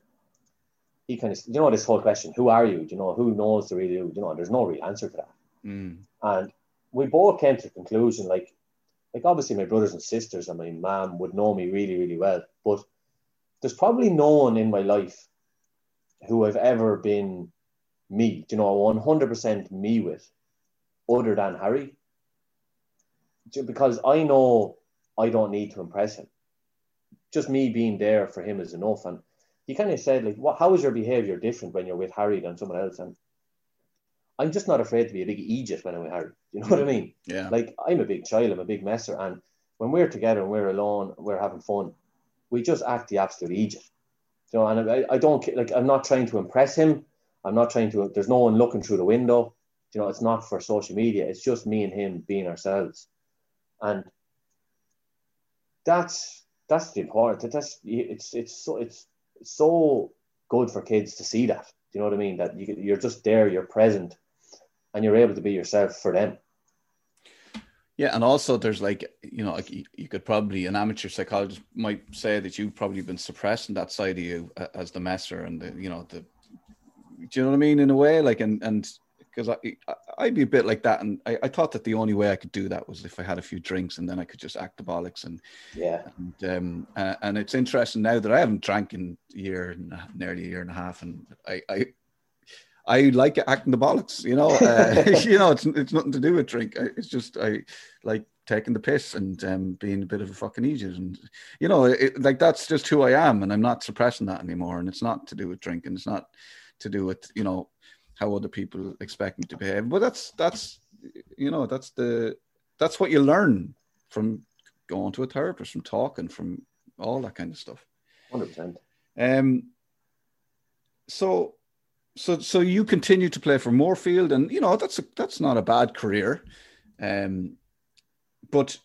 he kind of you know this whole question: Who are you? Do you know who knows the real you? You know, there's no real answer to that. Mm. And we both came to the conclusion, like, like obviously my brothers and sisters and my mom would know me really, really well, but there's probably no one in my life who I've ever been me, you know, 100% me with, other than Harry, because I know I don't need to impress him. Just me being there for him is enough. And he kind of said, like, what, how is your behavior different when you're with Harry than someone else? And I'm just not afraid to be a big Egypt when I'm with Harry. You know what I mean? Yeah. Like I'm a big child, I'm a big messer, and when we're together and we're alone, we're having fun. We just act the absolute Egypt. You know, and I, I don't like. I'm not trying to impress him. I'm not trying to. There's no one looking through the window. You know, it's not for social media. It's just me and him being ourselves, and that's that's the important. That's it's it's so it's, so good for kids to see that. Do you know what I mean? That you, you're just there, you're present, and you're able to be yourself for them. Yeah, and also there's like you know like you, you could probably an amateur psychologist might say that you've probably been suppressing that side of you uh, as the messer and the you know the do you know what I mean in a way like and and because I, I would be a bit like that and I, I thought that the only way I could do that was if I had a few drinks and then I could just act the bollocks and yeah and um uh, and it's interesting now that I haven't drank in a year and nearly a year and a half and I I I like acting the bollocks, you know. Uh, you know, it's it's nothing to do with drink. It's just I like taking the piss and um, being a bit of a fucking idiot, and you know, it, like that's just who I am, and I'm not suppressing that anymore. And it's not to do with drinking. It's not to do with you know how other people expect me to behave. But that's that's you know that's the that's what you learn from going to a therapist, from talking, from all that kind of stuff. Hundred percent. Um. So so so you continue to play for Moorefield, and you know that's a, that's not a bad career. Um, but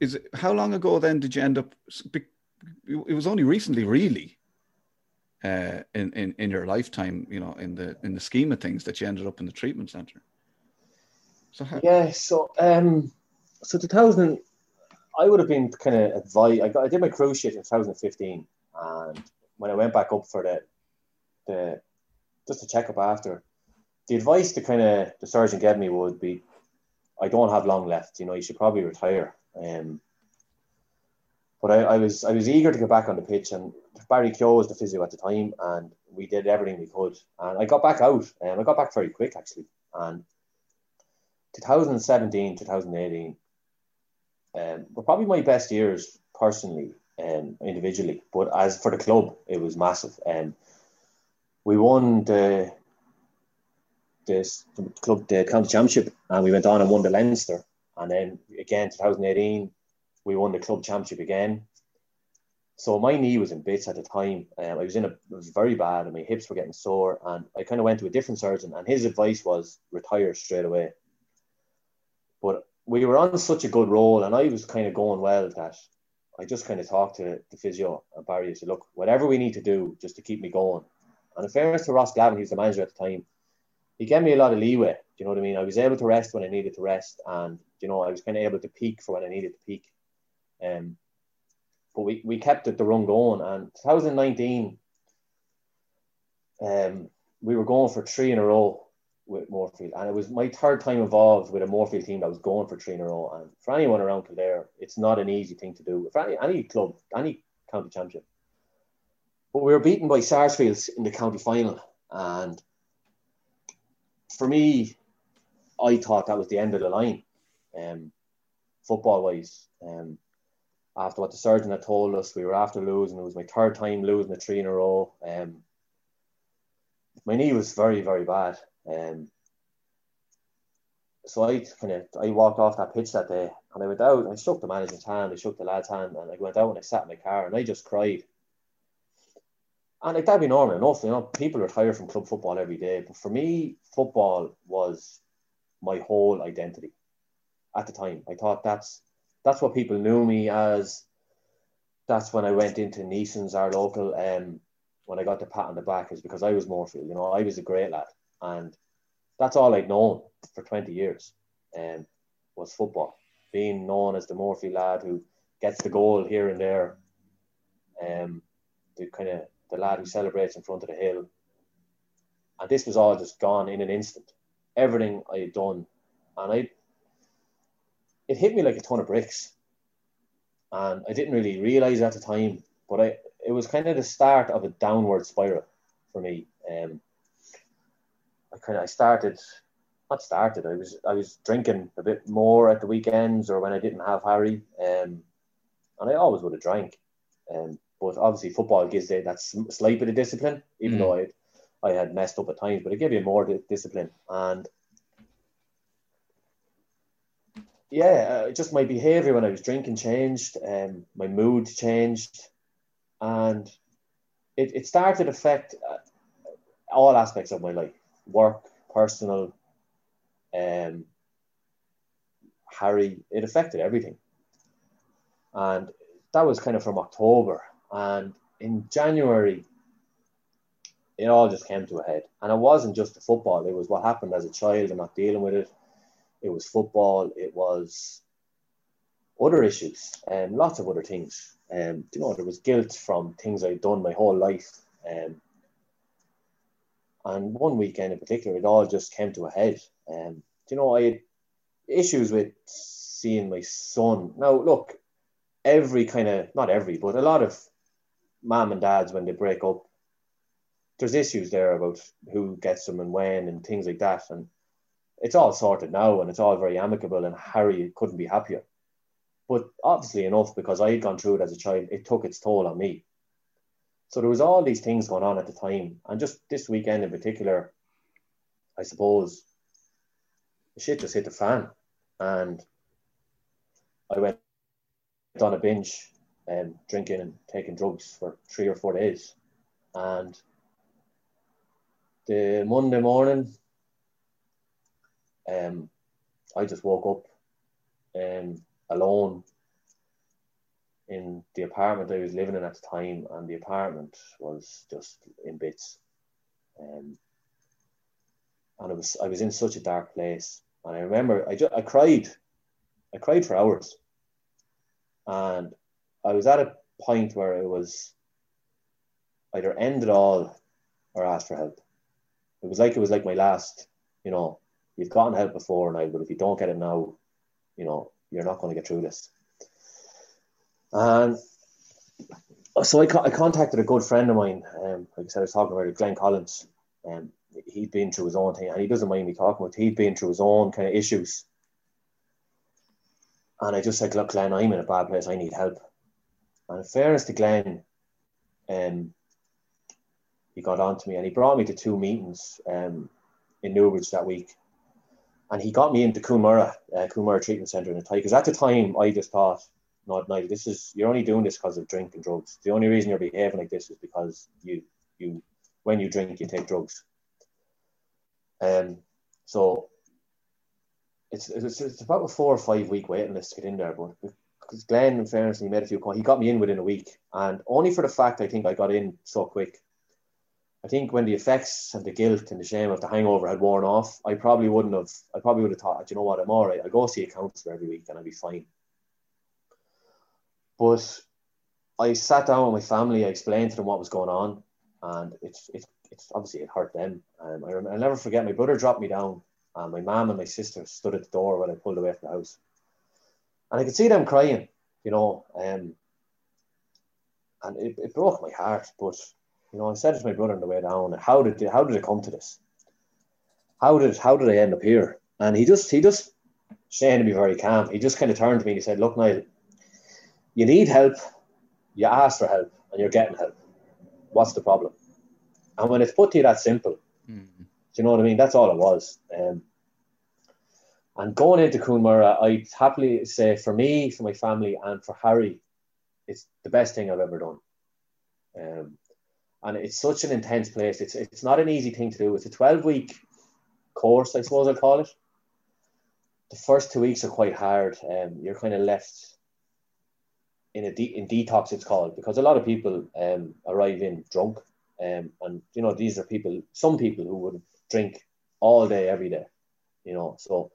is it how long ago then did you end up? It was only recently, really, uh, in in in your lifetime, you know, in the in the scheme of things, that you ended up in the treatment center. So how- yeah, so um, so 2000, I would have been kind of advised. I got I did my cruciate in 2015, and when I went back up for the the just a checkup after. The advice the kind of the surgeon gave me would be, I don't have long left. You know, you should probably retire. Um, but I, I was I was eager to get back on the pitch, and Barry Keogh was the physio at the time, and we did everything we could. And I got back out, and I got back very quick actually. And 2017, 2018 um, were probably my best years personally and um, individually. But as for the club, it was massive. Um, we won the this the club the county championship and we went on and won the Leinster and then again 2018 we won the club championship again so my knee was in bits at the time um, I was in a was very bad and my hips were getting sore and I kind of went to a different surgeon and his advice was retire straight away but we were on such a good roll and I was kind of going well that I just kind of talked to the physio and Barry and said look whatever we need to do just to keep me going and in fairness to Ross Gavin, he was the manager at the time, he gave me a lot of leeway. Do you know what I mean? I was able to rest when I needed to rest, and you know I was kind of able to peak for when I needed to peak. Um, but we, we kept it the run going, and 2019, um, we were going for three in a row with Moorefield, and it was my third time involved with a Moorefield team that was going for three in a row. And for anyone around Kildare, it's not an easy thing to do. For any, any club, any county championship, but we were beaten by Sarsfields in the county final. And for me, I thought that was the end of the line, um, football wise. Um, after what the surgeon had told us, we were after losing. It was my third time losing a three in a row. Um, my knee was very, very bad. Um, so I kind of I walked off that pitch that day and I went out I shook the manager's hand, I shook the lad's hand, and I went out and I sat in my car and I just cried. And like that'd be normal enough, you know. People retire from club football every day, but for me, football was my whole identity at the time. I thought that's that's what people knew me as. That's when I went into Neeson's, our local. Um, when I got the pat on the back is because I was Moorefield. You know, I was a great lad, and that's all I'd known for twenty years. Um, was football, being known as the Moorefield lad who gets the goal here and there. Um, the kind of the lad who celebrates in front of the hill, and this was all just gone in an instant. Everything I had done, and I, it hit me like a ton of bricks, and I didn't really realize at the time, but I it was kind of the start of a downward spiral for me. Um, I kind of I started not started. I was I was drinking a bit more at the weekends or when I didn't have Harry, um, and I always would have drank. Um, but obviously, football gives you that slight bit of discipline, even mm. though I I had messed up at times, but it gave you more discipline and. Yeah, uh, just my behaviour when I was drinking changed, um, my mood changed, and it, it started to affect uh, all aspects of my life work, personal, um, Harry, it affected everything. And that was kind of from October. And in January, it all just came to a head. And it wasn't just the football, it was what happened as a child and not dealing with it. It was football, it was other issues and lots of other things. Um, you know, there was guilt from things I'd done my whole life. Um, and one weekend in particular, it all just came to a head. Um, you know, I had issues with seeing my son. Now, look, every kind of, not every, but a lot of mom and dads, when they break up, there's issues there about who gets them and when and things like that. And it's all sorted now and it's all very amicable. And Harry couldn't be happier. But obviously enough, because I had gone through it as a child, it took its toll on me. So there was all these things going on at the time, and just this weekend in particular, I suppose shit just hit the fan, and I went on a binge, um, drinking and taking drugs for three or four days, and the Monday morning, um, I just woke up, um, alone in the apartment I was living in at the time, and the apartment was just in bits. Um, and it was I was in such a dark place, and I remember I just I cried, I cried for hours, and I was at a point where it was either end it all or ask for help. It was like it was like my last, you know, you've gotten help before now, but if you don't get it now, you know, you're not going to get through this. And so I, I contacted a good friend of mine. Um, like I said, I was talking about Glenn Collins. Um, he'd been through his own thing, and he doesn't mind me talking about. He'd been through his own kind of issues, and I just said, "Look, Glenn, I'm in a bad place. I need help." And in fairness to Glenn, um, he got on to me, and he brought me to two meetings um, in Newbridge that week, and he got me into Cuan Mhuire, uh, Treatment Centre in the Because at the time, I just thought not night. This is you're only doing this because of drink and drugs. The only reason you're behaving like this is because you you when you drink you take drugs. Um, so it's, it's, it's about a four or five week waiting list to get in there. But because Glenn, in fairness, he made a few calls, he got me in within a week, and only for the fact I think I got in so quick. I think when the effects and the guilt and the shame of the hangover had worn off, I probably wouldn't have. I probably would have thought, you know what, I'm all right. I go see a counsellor every week and I'll be fine. But I sat down with my family. I explained to them what was going on, and it's it's, it's obviously it hurt them. Um, I I'll never forget. My brother dropped me down, and my mom and my sister stood at the door when I pulled away from the house, and I could see them crying. You know, um, and it, it broke my heart. But you know, I said to my brother on the way down, "How did how did it come to this? How did how did I end up here?" And he just he just saying to be very calm. He just kind of turned to me and he said, "Look, Niall, you need help, you ask for help, and you're getting help. What's the problem? And when it's put to you that simple, mm. do you know what I mean? That's all it was. Um, and going into Cuan Mhuire, I'd happily say for me, for my family, and for Harry, it's the best thing I've ever done. Um, and it's such an intense place. It's it's not an easy thing to do. It's a twelve week course, I suppose I'll call it. The first two weeks are quite hard. Um, you're kind of left in a de- in detox it's called because a lot of people um, arrive in drunk um, and you know these are people some people who would drink all day every day you know so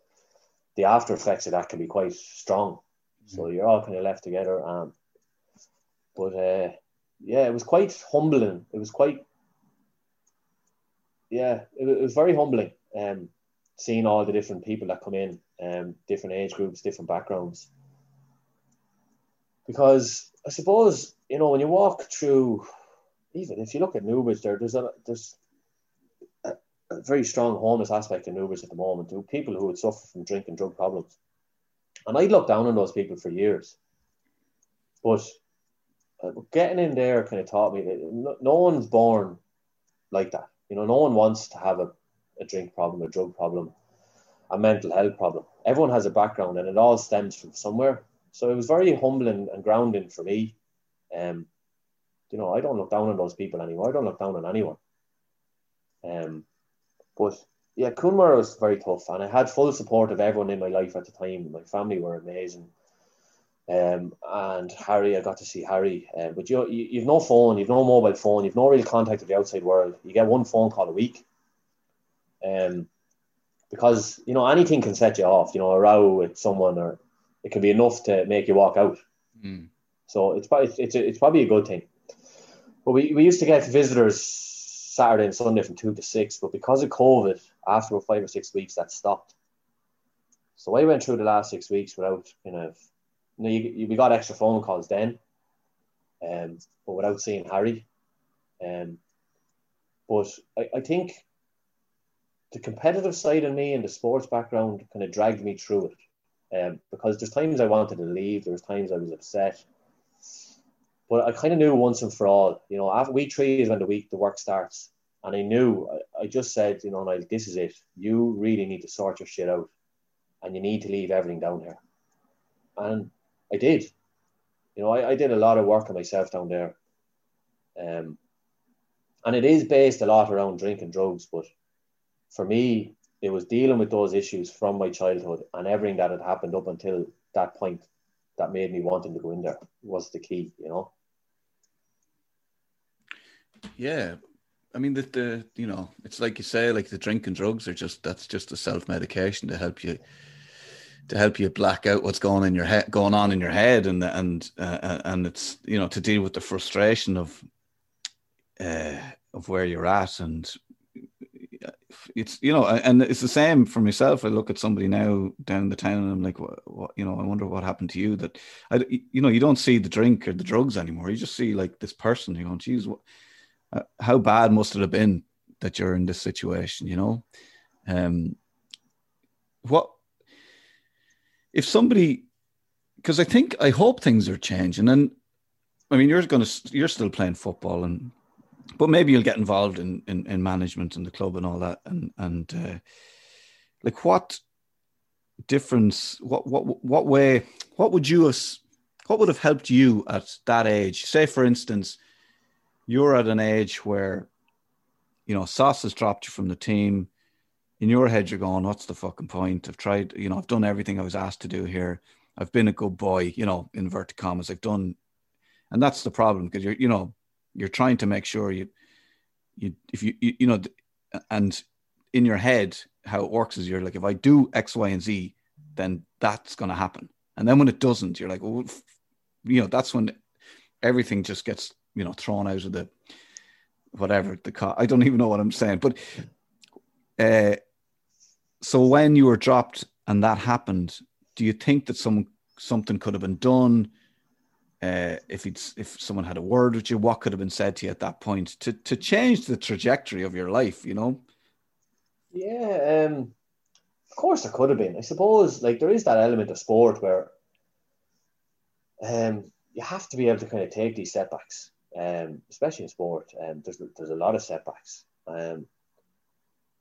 the after effects of that can be quite strong So you're all kind of left together. Um, but uh, yeah, it was quite humbling. It was quite, yeah, it, it was very humbling. Um, seeing all the different people that come in, um, different age groups, different backgrounds. Because I suppose you know when you walk through, even if you look at Newbridge, there there's a there's a, very strong homeless aspect in Newbridge at the moment. To people who would suffer from drink and drug problems, and I'd look down on those people for years. But uh, getting in there kind of taught me that no, no one's born like that. You know, no one wants to have a, a drink problem, a drug problem, a mental health problem. Everyone has a background, and it all stems from somewhere. So it was very humbling and grounding for me. Um, you know, I don't look down on those people anymore. I don't look down on anyone. Um, but yeah, Cuan Mhuire was very tough, and I had full support of everyone in my life at the time. My family were amazing. Um, and Harry, I got to see Harry. Um, but you, you, you've no phone, you've no mobile phone, you've no real contact with the outside world. You get one phone call a week. Um, because you know anything can set you off. You know, a row with someone or it can be enough to make you walk out. Mm. So it's probably it's, it's probably a good thing. But we, we used to get visitors Saturday and Sunday from two to six, but because of COVID, after five or six weeks, that stopped. So I went through the last six weeks without kind of, you know, you, you, we got extra phone calls then, um, but without seeing Harry. Um, but I, I think the competitive side of me and the sports background kind of dragged me through it. Um, because there's times I wanted to leave, there was times I was upset. But I kind of knew once and for all, you know, after week three is when the week the work starts. And I knew, I, I just said, you know, like, this is it. You really need to sort your shit out and you need to leave everything down here. And I did. You know, I, I did a lot of work on myself down there. Um, and it is based a lot around drink and drugs, but for me, it was dealing with those issues from my childhood and everything that had happened up until that point that made me wanting to go in there was the key, you know. Yeah, I mean the the you know it's like you say like the drink and drugs are just that's just a self medication to help you to help you black out what's going in your head going on in your head and and uh, and it's you know to deal with the frustration of uh, of where you're at and it's you know, and it's the same for myself. I look at somebody now down the town, and I'm like, what, what, you know, I wonder what happened to you. That I, you know, you don't see the drink or the drugs anymore. You just see like this person. You go, geez, what, uh, how bad must it have been that you're in this situation? You know, um, what if somebody? Because I think I hope things are changing, and I mean, you're going to you're still playing football, and but maybe you'll get involved in, in, in management and the club and all that. And, and uh, like what difference, what, what, what way, what would you, have what would have helped you at that age? Say, for instance, you're at an age where, you know, Sauce has dropped you from the team. In your head, you're going, what's the fucking point? I've tried, you know, I've done everything I was asked to do here. I've been a good boy, you know, inverted commas. I've done, and that's the problem because you're, you know, you're trying to make sure you you if you you, you know and in your head how it works is you're like if i do x y and z then that's going to happen and then when it doesn't you're like well you know that's when everything just gets you know thrown out of the whatever the car i don't even know what i'm saying but uh so when you were dropped and that happened do you think that some something could have been done uh, if it's if someone had a word with you, what could have been said to you at that point to to change the trajectory of your life? You know. Yeah, um, of course there could have been. I suppose like there is that element of sport where um, you have to be able to kind of take these setbacks, um, especially in sport. Um, there's there's a lot of setbacks. Um,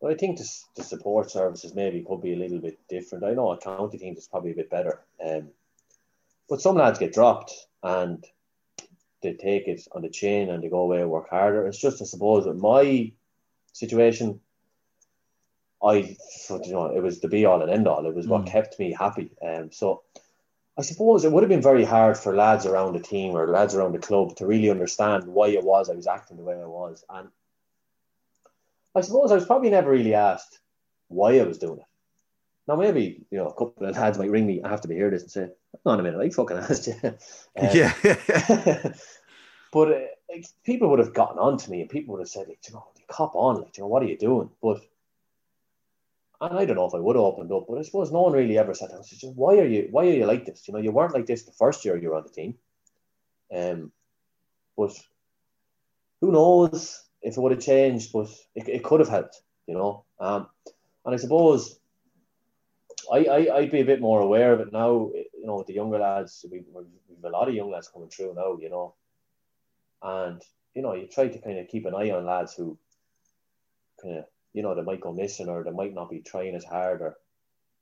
but I think the, the support services maybe could be a little bit different. I know a county team is probably a bit better. Um, but some lads get dropped and they take it on the chin and they go away and work harder. It's just, I suppose, with my situation, I, you know, it was the be all and end all. It was mm. what kept me happy. Um, so I suppose it would have been very hard for lads around the team or lads around the club to really understand why it was I was acting the way I was. And I suppose I was probably never really asked why I was doing it. Now maybe you know a couple of lads might ring me after they hear this and say, on a minute, I fucking asked you. Um, yeah. but uh, like, people would have gotten on to me and people would have said, like, you know, cop on, like, you know, what are you doing? But and I don't know if I would have opened up, but I suppose no one really ever said, said why are you why are you like this? You know, you weren't like this the first year you were on the team. Um but who knows if it would have changed, but it, it could have helped, you know. Um and I suppose I, I I'd be a bit more aware of it now, you know, with the younger lads. We, we've a lot of young lads coming through now, you know. And, you know, you try to kind of keep an eye on lads who kind of you know, they might go missing or they might not be trying as hard or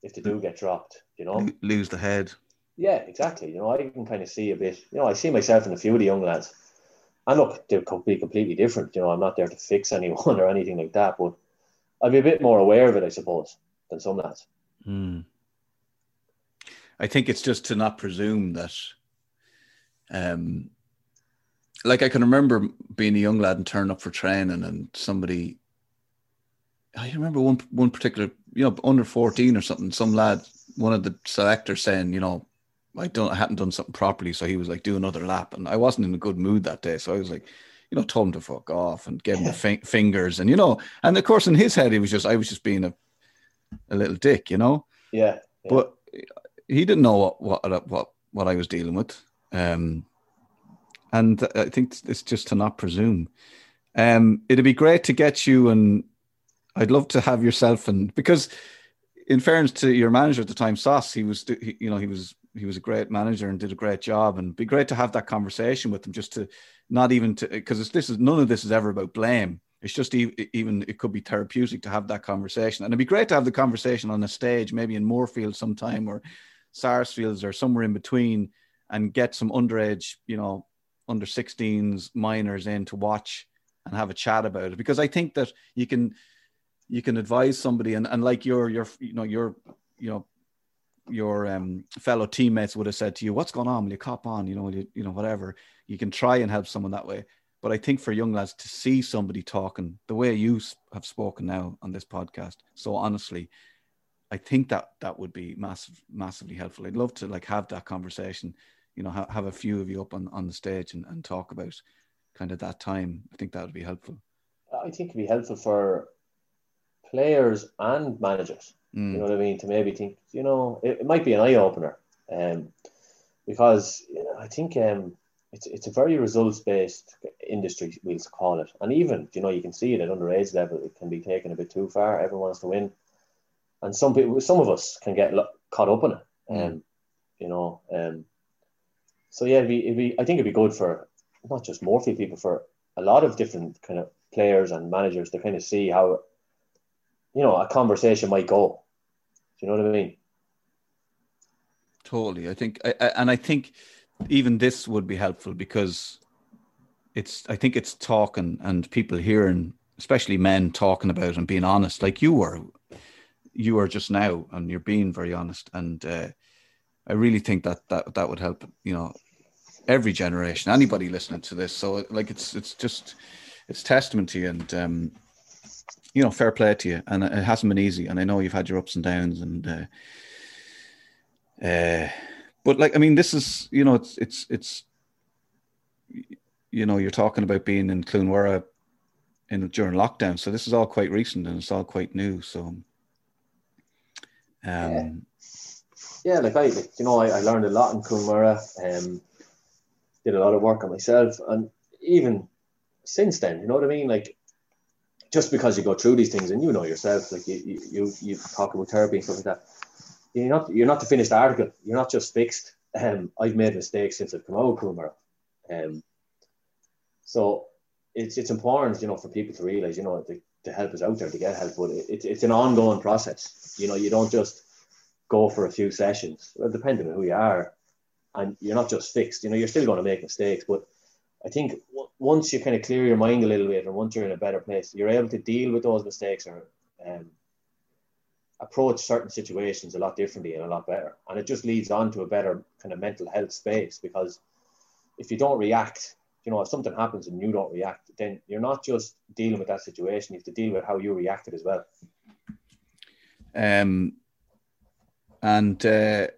if they do get dropped, you know. Lose the head. Yeah, exactly. You know, I can kind of see a bit, you know, I see myself in a few of the young lads. And look, they could be completely different. You know, I'm not there to fix anyone or anything like that, but I'd be a bit more aware of it, I suppose, than some lads. Hmm. I think it's just to not presume that um like I can remember being a young lad and turning up for training and somebody I remember one one particular, you know, under fourteen or something. Some lad, one of the selectors saying, you know, I don't, I hadn't done something properly, so he was like, do another lap, and I wasn't in a good mood that day, so I was like, you know, told him to fuck off and gave him the fi- fingers, and you know, and of course in his head he was just, I was just being a, a little dick, you know. Yeah. yeah. But he didn't know what what what what I was dealing with, um, and I think it's just to not presume. Um, it'd be great to get you and I'd love to have yourself and because, in fairness to your manager at the time, Sauce, he was he, you know he was he was a great manager and did a great job, and be great to have that conversation with him, just to not even to because this is none of this is ever about blame. It's just even it could be therapeutic to have that conversation, and it'd be great to have the conversation on a stage, maybe in Moorefield sometime or Sarsfields or somewhere in between, and get some underage, you know, under 16s minors in to watch and have a chat about it because I think that you can you can advise somebody and, and like your your you know your you know your um, fellow teammates would have said to you, "What's going on? Will you cop on? You know, you, you know, whatever." You can try and help someone that way. But I think for young lads to see somebody talking the way you have spoken now on this podcast, so honestly, I think that that would be massive, massively helpful. I'd love to like have that conversation. You know, ha- have a few of you up on, on the stage and, and talk about kind of that time. I think that would be helpful. I think it'd be helpful for players and managers. Mm. You know what I mean? To maybe think, you know, it, it might be an eye opener, um, because you know, I think um, it's it's a very results based industry, we'll call it, and even you know you can see it at underage level, it can be taken a bit too far. Everyone wants to win, and some people, some of us can get caught up in it, mm. um, you know, um, so yeah, it'd be, it'd be, I think it'd be good for not just Morphy people, for a lot of different kind of players and managers to kind of see how you know, a conversation might go. Do you know what I mean? Totally. I think, I, I, and I think even this would be helpful because it's, I think it's talking and people hearing, especially men talking about and being honest, like you were, you are just now, and you're being very honest. And uh, I really think that that that would help. You know, every generation, anybody listening to this. So, like, it's it's just it's testament to you, and um, you know, fair play to you. And it hasn't been easy. And I know you've had your ups and downs. And, uh, uh, but like, I mean, this is, you know, it's, it's, it's, you know, you're talking about being in Cuan Mhuire in during lockdown. So this is all quite recent and it's all quite new. So, um, yeah. yeah, like I, like, you know, I, I learned a lot in Cuan Mhuire. Um, did a lot of work on myself, and even since then, you know what I mean. Like just because you go through these things and you know yourself, like you you you, talk about therapy and stuff like that, you're not you're not the finished article. You're not just fixed. Um, I've made mistakes since I've come out of Cuan Mhuire. Um, so it's it's important, you know, for people to realize, you know, the, the help is out there to get help, but it, it, it's an ongoing process. You know, you don't just go for a few sessions. Well, depending on who you are, and you're not just fixed. You know, you're still going to make mistakes, but I think once you kind of clear your mind a little bit and once you're in a better place, you're able to deal with those mistakes or um, approach certain situations a lot differently and a lot better. And it just leads on to a better kind of mental health space because if you don't react, you know, if something happens and you don't react, then you're not just dealing with that situation, you have to deal with how you reacted as well. Um, and uh,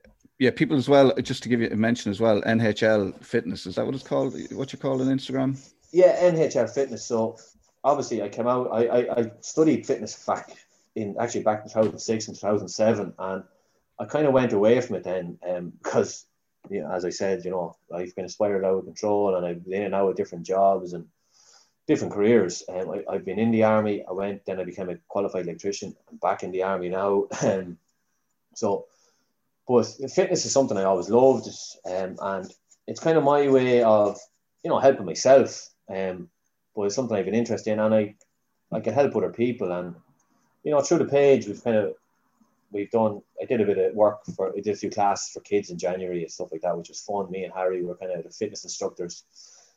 yeah, people as well. Just to give you a mention as well, NHL Fitness is that what it's called? What you call on Instagram? Yeah, NHL Fitness. So obviously, I came out. I I, I studied fitness back in actually back in 2006 and 2007, and I kind of went away from it then um, because, you know, as I said, you know, I've been spiraled out of control, and I've been in and out of different jobs and different careers. Um, I, have been in the army. I went, then I became a qualified electrician. I'm back in the army now. Um, so but fitness is something I always loved, um, and it's kind of my way of, you know, helping myself. Um, but it's something I've been interested in, and I, I can help other people. And you know, through the page, we've kind of, we've done. I did a bit of work for. I did a few classes for kids in January and stuff like that, which was fun. Me and Harry were kind of the fitness instructors.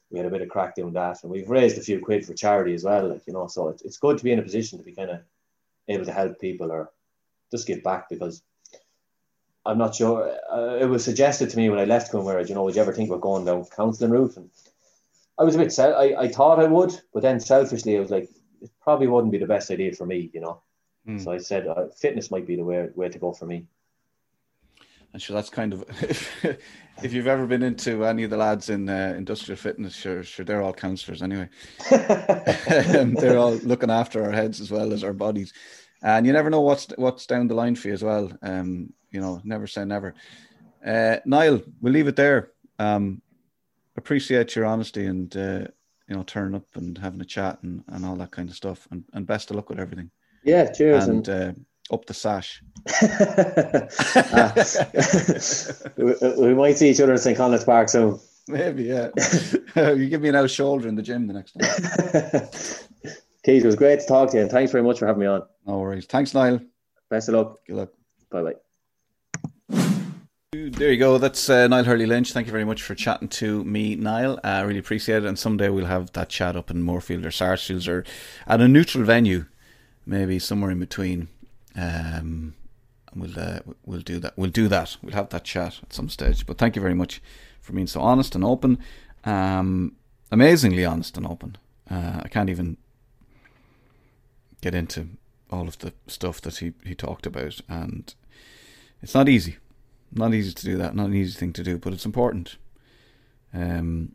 We had a bit of crack doing that, and we've raised a few quid for charity as well. Like you know, so it's, it's good to be in a position to be kind of able to help people or just give back because I'm not sure. Uh, it was suggested to me when I left Cuan Mhuire, you know, would you ever think about going down counselling route? And I was a bit, I, I thought I would, but then selfishly, I was like, it probably wouldn't be the best idea for me, you know. Mm. So I said, uh, fitness might be the way, way to go for me. And sure, that's kind of if you've ever been into any of the lads in uh, industrial fitness, sure, sure, they're all counsellors anyway. they're all looking after our heads as well as our bodies, and you never know what's what's down the line for you as well. Um, you know, never say never. Uh, Niall, we'll leave it there. Um, appreciate your honesty and uh, you know turning up and having a chat and, and all that kind of stuff. And, and best of luck with everything. Yeah, cheers. And, and uh, up the sash. we, we, might see each other at St. Conleth's Park soon. Maybe, yeah. you give me an out shoulder in the gym the next time. Keith, it was great to talk to you, and thanks very much for having me on. No worries. Thanks, Niall. Best of luck. Good luck. Bye bye. There you go. That's uh, Niall Hurley Lynch. Thank you very much for chatting to me, Niall. I uh, really appreciate it. And someday we'll have that chat up in Moorefield or Sarsfields or at a neutral venue, maybe somewhere in between. Um, and we'll uh, we'll do that. We'll do that. We'll have that chat at some stage. But thank you very much for being so honest and open. Um, amazingly honest and open. Uh, I can't even get into all of the stuff that he, he talked about, and it's not easy. Not easy to do that. Not an easy thing to do, but it's important. Um,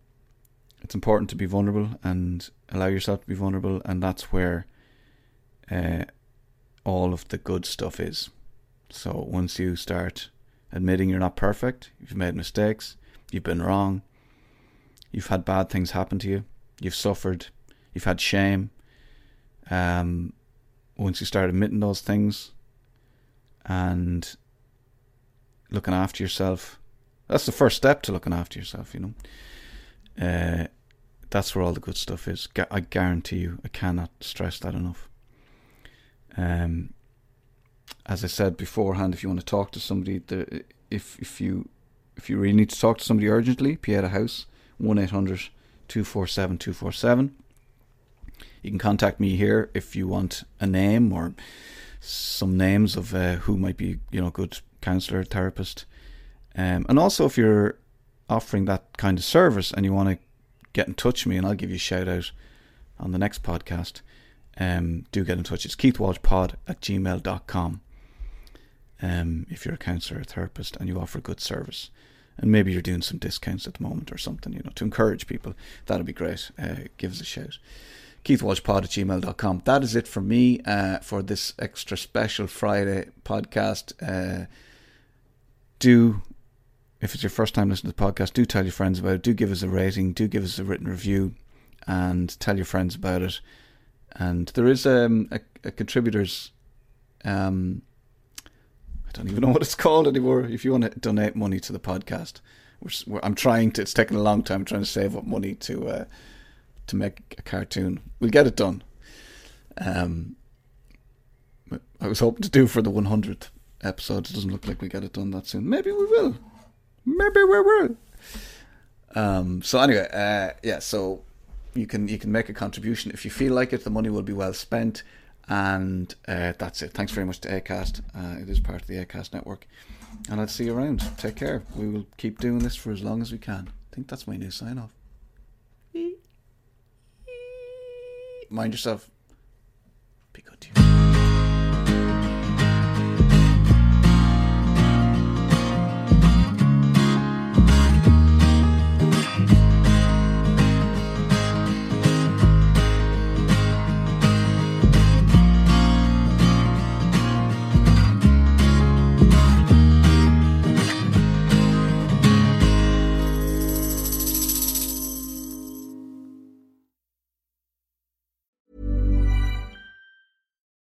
it's important to be vulnerable and allow yourself to be vulnerable, and that's where uh, all of the good stuff is. So once you start admitting you're not perfect, you've made mistakes, you've been wrong, you've had bad things happen to you, you've suffered, you've had shame. Um, once you start admitting those things and looking after yourself, that's the first step to looking after yourself, you know. Uh, that's where all the good stuff is. I guarantee you, I cannot stress that enough. Um, as I said beforehand, if you want to talk to somebody, the, if if you if you really need to talk to somebody urgently, Pieta House, 1 800 247 247. You can contact me here if you want a name or some names of uh, who might be, you know, good counselor, therapist. Um, and also, if you're offering that kind of service and you want to get in touch with me, and I'll give you a shout out on the next podcast, um, do get in touch. It's keithwalshpod at gmail.com. Um, if you're a counselor or therapist and you offer good service. And maybe you're doing some discounts at the moment or something, you know, to encourage people, that'll be great. Uh, give us a shout keithwalshpod at gmail.com. That is it for me uh, for this extra special Friday podcast. Uh, do, if it's your first time listening to the podcast, do tell your friends about it. Do give us a rating. Do give us a written review and tell your friends about it. And there is um, a, a contributors. Um, I don't even know what it's called anymore. If you want to donate money to the podcast, we're, I'm trying to. It's taken a long time. I'm trying to save up money to uh, to make a cartoon. We'll get it done. Um, I was hoping to do for the 100th episode. It doesn't look like we get it done that soon. Maybe we will. Maybe we will. Um, so anyway, uh, yeah. So you can you can make a contribution if you feel like it. The money will be well spent, and uh, that's it. Thanks very much to Acast. Uh, it is part of the Acast network, and I'll see you around. Take care. We will keep doing this for as long as we can. I think that's my new sign off. Mind yourself. Be good to you.